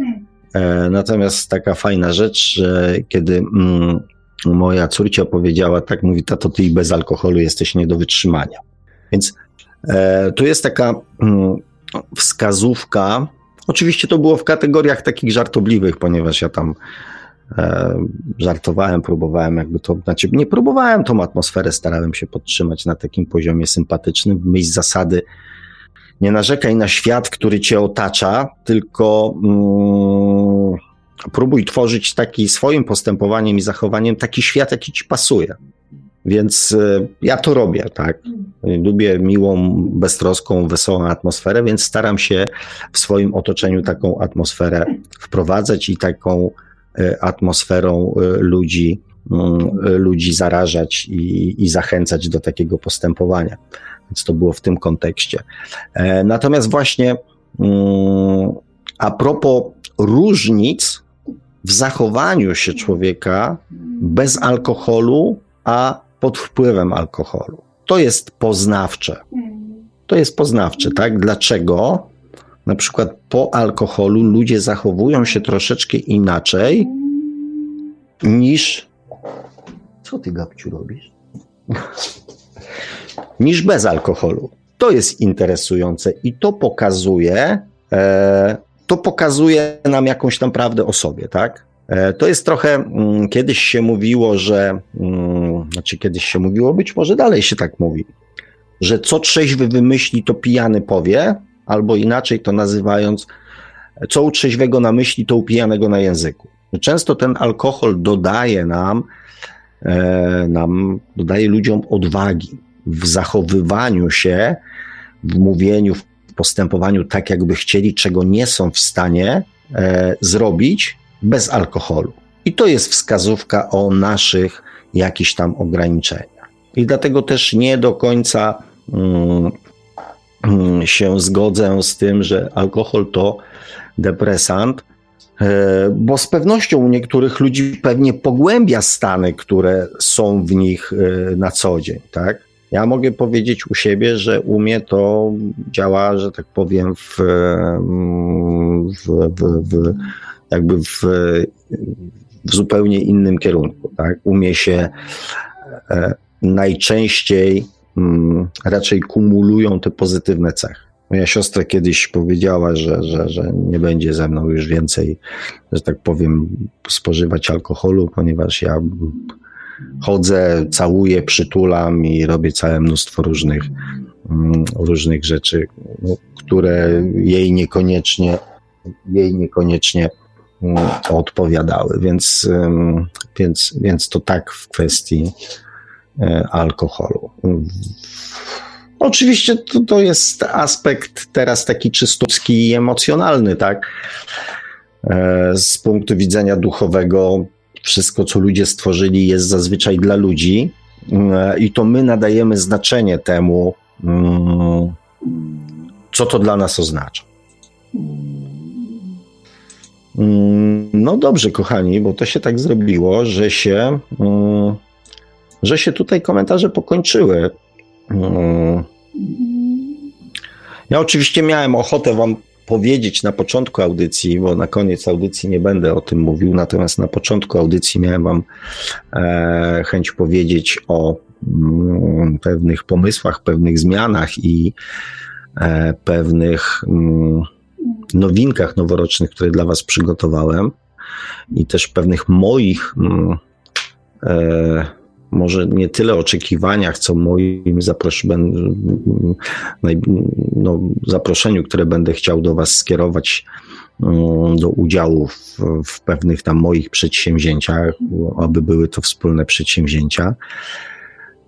E, natomiast taka fajna rzecz, że kiedy mm, moja córcia powiedziała, tak mówi, tato, ty i bez alkoholu jesteś nie do wytrzymania. Więc e, tu jest taka mm, wskazówka, oczywiście to było w kategoriach takich żartobliwych, ponieważ ja tam e, żartowałem, próbowałem jakby to, znaczy nie próbowałem tą atmosferę, starałem się podtrzymać na takim poziomie sympatycznym, w myśl zasady nie narzekaj na świat, który cię otacza, tylko mm, próbuj tworzyć taki swoim postępowaniem i zachowaniem taki świat, jaki ci pasuje. Więc e, ja to robię, tak. Lubię miłą, beztroską, wesołą atmosferę, więc staram się w swoim otoczeniu taką atmosferę wprowadzać i taką e, atmosferą e, ludzi, mm, ludzi zarażać i, i zachęcać do takiego postępowania. Więc to było w tym kontekście. Natomiast właśnie mm, a propos różnic w zachowaniu się człowieka bez alkoholu, a pod wpływem alkoholu. To jest poznawcze. To jest poznawcze, tak? Dlaczego na przykład po alkoholu ludzie zachowują się troszeczkę inaczej niż. Co ty, Gabciu, robisz? niż bez alkoholu. To jest interesujące i to pokazuje, e, to pokazuje nam jakąś tam prawdę o sobie, tak? E, to jest trochę, mm, kiedyś się mówiło, że, mm, znaczy kiedyś się mówiło, być może dalej się tak mówi, że co trzeźwy wymyśli, to pijany powie, albo inaczej to nazywając, co u trzeźwego na myśli, to u pijanego na języku. Często ten alkohol dodaje nam, e, nam dodaje ludziom odwagi w zachowywaniu się, w mówieniu, w postępowaniu tak, jakby chcieli, czego nie są w stanie e, zrobić bez alkoholu. I to jest wskazówka o naszych jakichś tam ograniczeniach. I dlatego też nie do końca mm, mm, się zgodzę z tym, że alkohol to depresant, e, bo z pewnością u niektórych ludzi pewnie pogłębia stany, które są w nich e, na co dzień, tak? Ja mogę powiedzieć u siebie, że u mnie to działa, że tak powiem, w, w, w, w jakby w, w zupełnie innym kierunku. Tak? Umie się e, najczęściej mm, raczej kumulują te pozytywne cechy. Moja siostra kiedyś powiedziała, że, że, że nie będzie ze mną już więcej, że tak powiem, spożywać alkoholu, ponieważ ja chodzę, całuję, przytulam i robię całe mnóstwo różnych, mm, różnych rzeczy, no, które jej niekoniecznie, jej niekoniecznie mm, odpowiadały. Więc, więc, więc to tak w kwestii e, alkoholu. Oczywiście to, to jest aspekt teraz taki czystucki i emocjonalny, tak? E, z punktu widzenia duchowego wszystko, co ludzie stworzyli, jest zazwyczaj dla ludzi mm, i to my nadajemy znaczenie temu, mm, co to dla nas oznacza. Mm, no dobrze, kochani, bo to się tak zrobiło, że się, że się tutaj komentarze pokończyły. Ja oczywiście miałem ochotę Wam powiedzieć na początku audycji, bo na koniec audycji nie będę o tym mówił, natomiast na początku audycji miałem Wam e, chęć powiedzieć o mm, pewnych pomysłach, pewnych zmianach i e, pewnych mm, nowinkach noworocznych, które dla Was przygotowałem i też pewnych moich mm, e, może nie tyle oczekiwaniach, co moim zaprosz no, zaproszeniu, które będę chciał do Was skierować mm, do udziału w, w pewnych tam moich przedsięwzięciach, aby były to wspólne przedsięwzięcia.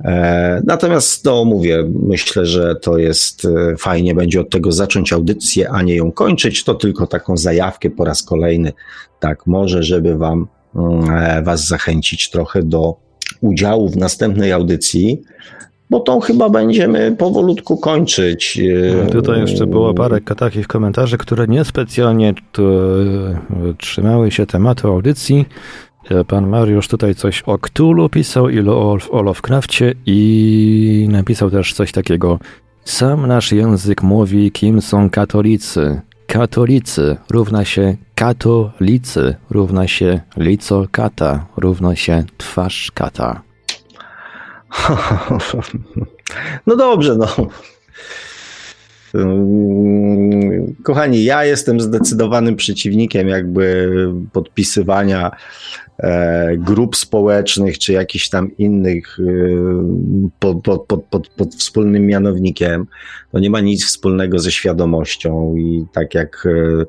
E, natomiast, no mówię, myślę, że to jest e, fajnie, będzie od tego zacząć audycję, a nie ją kończyć. To tylko taką zajawkę po raz kolejny, tak, może, żeby wam, mm, e, was zachęcić trochę do udziału w następnej audycji, bo tą chyba będziemy powolutku kończyć. No, tutaj jeszcze było parę takich komentarzy, które niespecjalnie trzymały się tematu audycji. Pan Mariusz tutaj coś o Cthulhu pisał i o, o Lovecraftie i napisał też coś takiego. Sam nasz język mówi, kim są katolicy. Katolicy równa się katolicy, równa się lico kata, równa się twarz kata. No dobrze, no. Kochani, ja jestem zdecydowanym przeciwnikiem jakby podpisywania e, grup społecznych czy jakichś tam innych e, pod, pod, pod, pod, wspólnym mianownikiem. To nie ma nic wspólnego ze świadomością i tak jak e,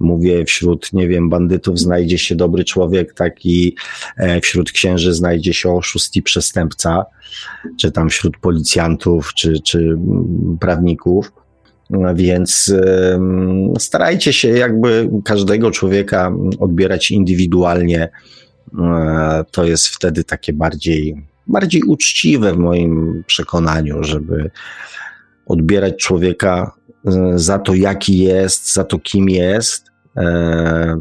mówię, wśród, nie wiem, bandytów znajdzie się dobry człowiek, tak i e, wśród księży znajdzie się oszust i przestępca, czy tam wśród policjantów, czy, czy prawników. Więc starajcie się jakby każdego człowieka odbierać indywidualnie. E, to jest wtedy takie bardziej, bardziej uczciwe w moim przekonaniu, żeby odbierać człowieka e, za to, jaki jest, za to, kim jest, e,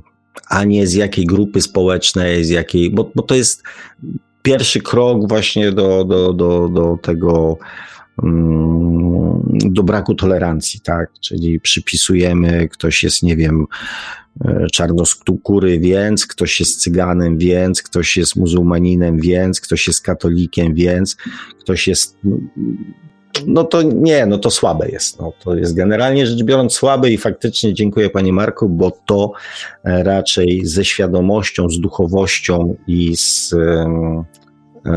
a nie z jakiej grupy społecznej, z jakiej, bo, bo to jest pierwszy krok właśnie do, do, do, do tego do braku tolerancji, tak? Czyli przypisujemy, ktoś jest, nie wiem, e, czarnoskóry, więc ktoś jest cyganem, więc ktoś jest muzułmaninem, więc ktoś jest katolikiem, więc ktoś jest. No to nie, no to słabe jest. No, to jest generalnie rzecz biorąc słabe i faktycznie dziękuję Panie Marku, bo to e, raczej ze świadomością, z duchowością i z. E,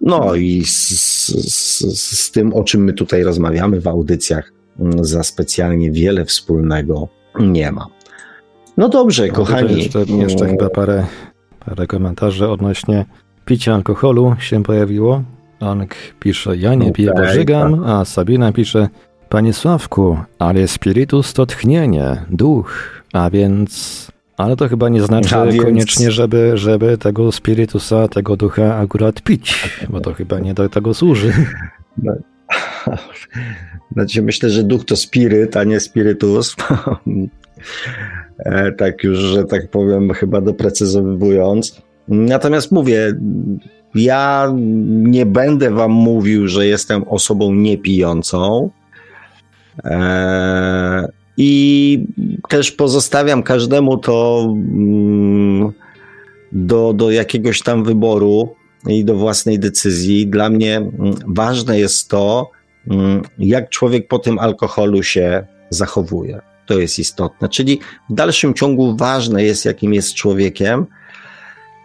no i z, z, z, tym, o czym my tutaj rozmawiamy w audycjach, mm, za specjalnie wiele wspólnego nie ma. No dobrze, no, kochani. Jeszcze, jeszcze chyba parę, parę komentarzy odnośnie picia alkoholu się pojawiło. Ank pisze, ja nie piję, bo żygam, a Sabina pisze, Panie Sławku, ale spirytus to tchnienie, duch, a więc ale to chyba nie znaczy A, więc... koniecznie, żeby, żeby tego spirytusa, tego ducha akurat pić, bo to chyba nie do tego służy. No. Znaczy, myślę, że duch to spiryt, a nie spirytus. E, tak już, że tak powiem, chyba doprecyzowując. Natomiast mówię, ja nie będę wam mówił, że jestem osobą niepijącą. Eee, i też pozostawiam każdemu to mm, do, do jakiegoś tam wyboru i do własnej decyzji. Dla mnie mm, ważne jest to, mm, jak człowiek po tym alkoholu się zachowuje. To jest istotne. Czyli w dalszym ciągu ważne jest, jakim jest człowiekiem.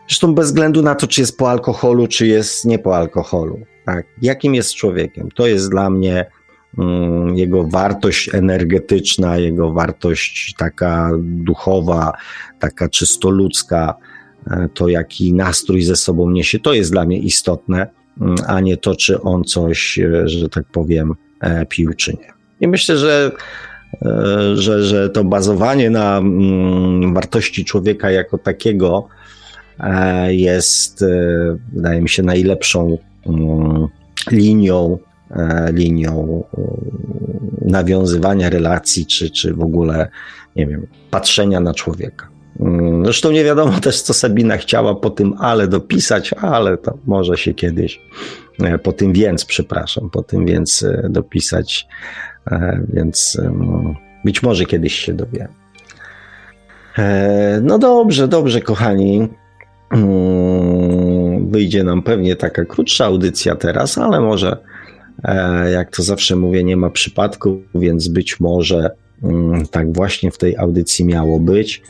Zresztą bez względu na to, czy jest po alkoholu, czy jest nie po alkoholu. Tak? Jakim jest człowiekiem? To jest dla mnie jego wartość energetyczna, jego wartość taka duchowa, taka czysto ludzka, e, to jaki nastrój ze sobą niesie, to jest dla mnie istotne, mm, a nie to, czy on coś, e, że tak powiem, e, pił, czy nie. I myślę, że, że, że to bazowanie na mm, wartości człowieka jako takiego jest, wydaje mi się, najlepszą linią linią e, nawiązywania relacji, czy, czy w ogóle, nie wiem, patrzenia na człowieka. Mm, zresztą nie wiadomo też, co Sabina chciała po tym ale dopisać, ale to może się kiedyś, e, po tym więc, przepraszam, po tym więc dopisać, więc być może kiedyś się dowiem. No dobrze, dobrze, kochani. Mm, wyjdzie nam pewnie taka krótsza audycja teraz, ale może E, jak to zawsze mówię, nie ma przypadku, więc być może mm, tak właśnie w tej audycji miało być.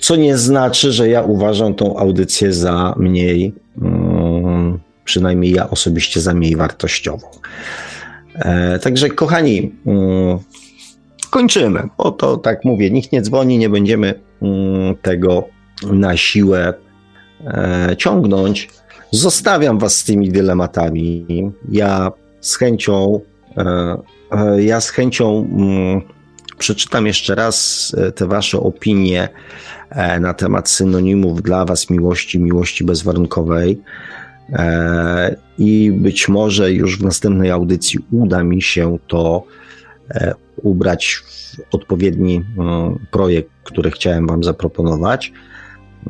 Co nie znaczy, że ja uważam tą audycję za mniej, mm, przynajmniej ja osobiście za mniej wartościową. E, także, kochani, mm, kończymy. Oto tak mówię, nikt nie dzwoni, nie będziemy tego na siłę e, ciągnąć. Zostawiam Was z tymi dylematami. Ja z chęcią, e, e, ja z chęcią mm, przeczytam jeszcze raz e, te Wasze opinie na temat synonimów dla Was miłości, miłości bezwarunkowej. I być może już w następnej audycji uda mi się to ubrać w odpowiedni mm, projekt, który chciałem Wam zaproponować.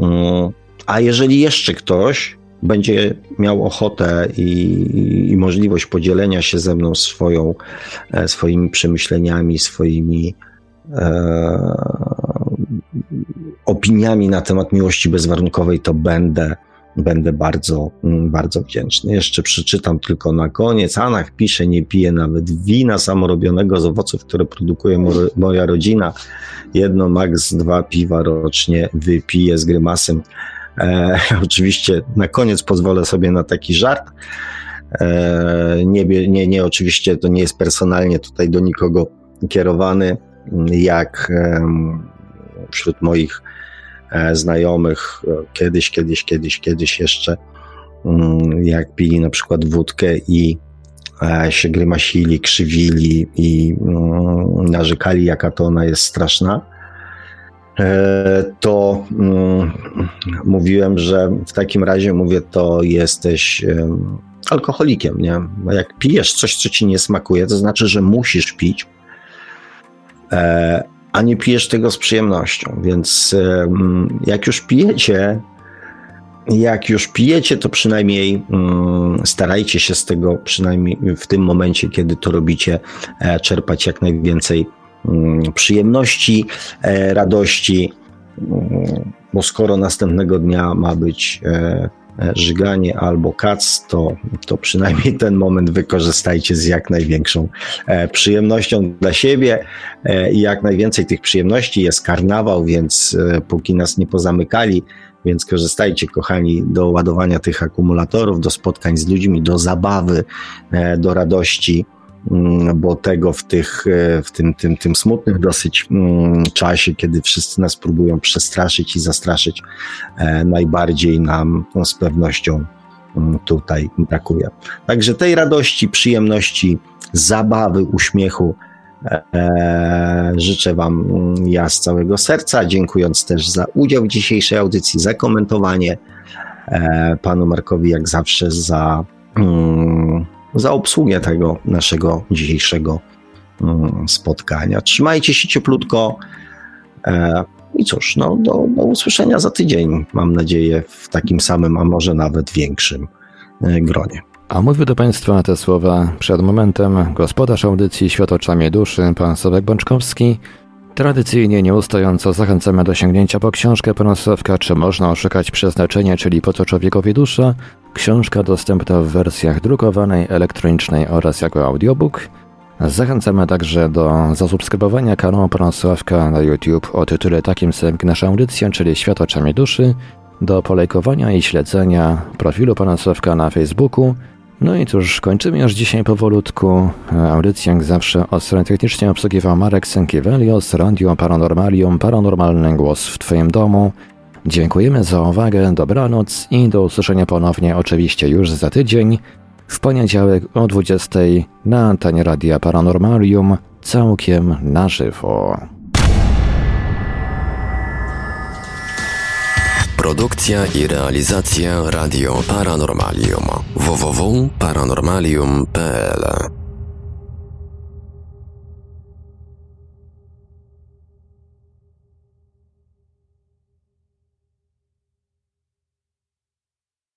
Mm, a jeżeli jeszcze ktoś będzie miał ochotę i, i, możliwość podzielenia się ze mną swoją, e, swoimi przemyśleniami, swoimi e, opiniami na temat miłości bezwarunkowej, to będę będę bardzo, mm, bardzo wdzięczny. Jeszcze przeczytam tylko na koniec. Anach pisze, nie pije nawet wina samorobionego z owoców, które produkuje moja rodzina. Jedno, max dwa piwa rocznie wypije z grymasem. E, oczywiście na koniec pozwolę sobie na taki żart. E, nie, nie, nie, oczywiście to nie jest personalnie tutaj do nikogo kierowany, jak e, wśród moich e, znajomych e, kiedyś, kiedyś, kiedyś, kiedyś jeszcze, mm, jak pili na przykład wódkę i e, się grymasili, krzywili i mm, narzekali, jaka to ona jest straszna, to mm, mówiłem, że w takim razie mówię, to jesteś alkoholikiem, nie? Jak pijesz coś, co ci nie smakuje, to znaczy, że musisz pić, a nie pijesz tego z przyjemnością. Więc jak już pijecie, jak już pijecie, to przynajmniej mm, starajcie się z tego, przynajmniej w tym momencie, kiedy to robicie, e, czerpać jak najwięcej przyjemności, e, radości, mm, bo skoro następnego dnia ma być e, E, żyganie albo kac, to, to przynajmniej ten moment wykorzystajcie z jak największą przyjemnością dla siebie i jak najwięcej tych przyjemności jest karnawał, więc póki nas nie pozamykali, więc korzystajcie, kochani, do ładowania tych akumulatorów, do spotkań z ludźmi, do zabawy, do radości. Mm, bo tego w, tych, e, w tym, tym, tym smutnym dosyć mm, czasie, kiedy wszyscy nas próbują przestraszyć i zastraszyć, e, najbardziej nam no, z pewnością mm, tutaj brakuje. Także tej radości, przyjemności, zabawy, uśmiechu e, życzę Wam ja z całego serca, dziękując też za udział w dzisiejszej audycji, za komentowanie, Panu Markowi jak zawsze za za obsługę tego naszego dzisiejszego mm, spotkania. Trzymajcie się cieplutko. E, I cóż, no, do, do usłyszenia za tydzień, mam nadzieję, w takim samym, a może nawet większym e, gronie. A mówił do Państwa te słowa przed momentem gospodarz audycji Świat oczami duszy, pan Sławek Bączkowski. Tradycyjnie, nieustająco zachęcamy do sięgnięcia po książkę pana Sławka Czy można oszukać przeznaczenie, czyli po co człowiekowi dusza, Książka dostępna w wersjach drukowanej, elektronicznej oraz jako audiobook. Zachęcamy także do zasubskrybowania kanału Sławka na YouTube o tytule takim samym jak nasza audycja, czyli Świat oczami duszy, do polejkowania i śledzenia profilu Sławka na Facebooku. No i cóż, kończymy już dzisiaj powolutku. Audycję jak zawsze od strony technicznie obsługiwał Marek Sękiewelios, Radio Paranormalium, Paranormalny Głos w Twoim domu – Dziękujemy za uwagę, dobranoc i do usłyszenia ponownie oczywiście już za tydzień, w poniedziałek o 20 na antenie Radia Paranormalium, całkiem na żywo. Produkcja i realizacja Radio Paranormalium www.paranormalium.pl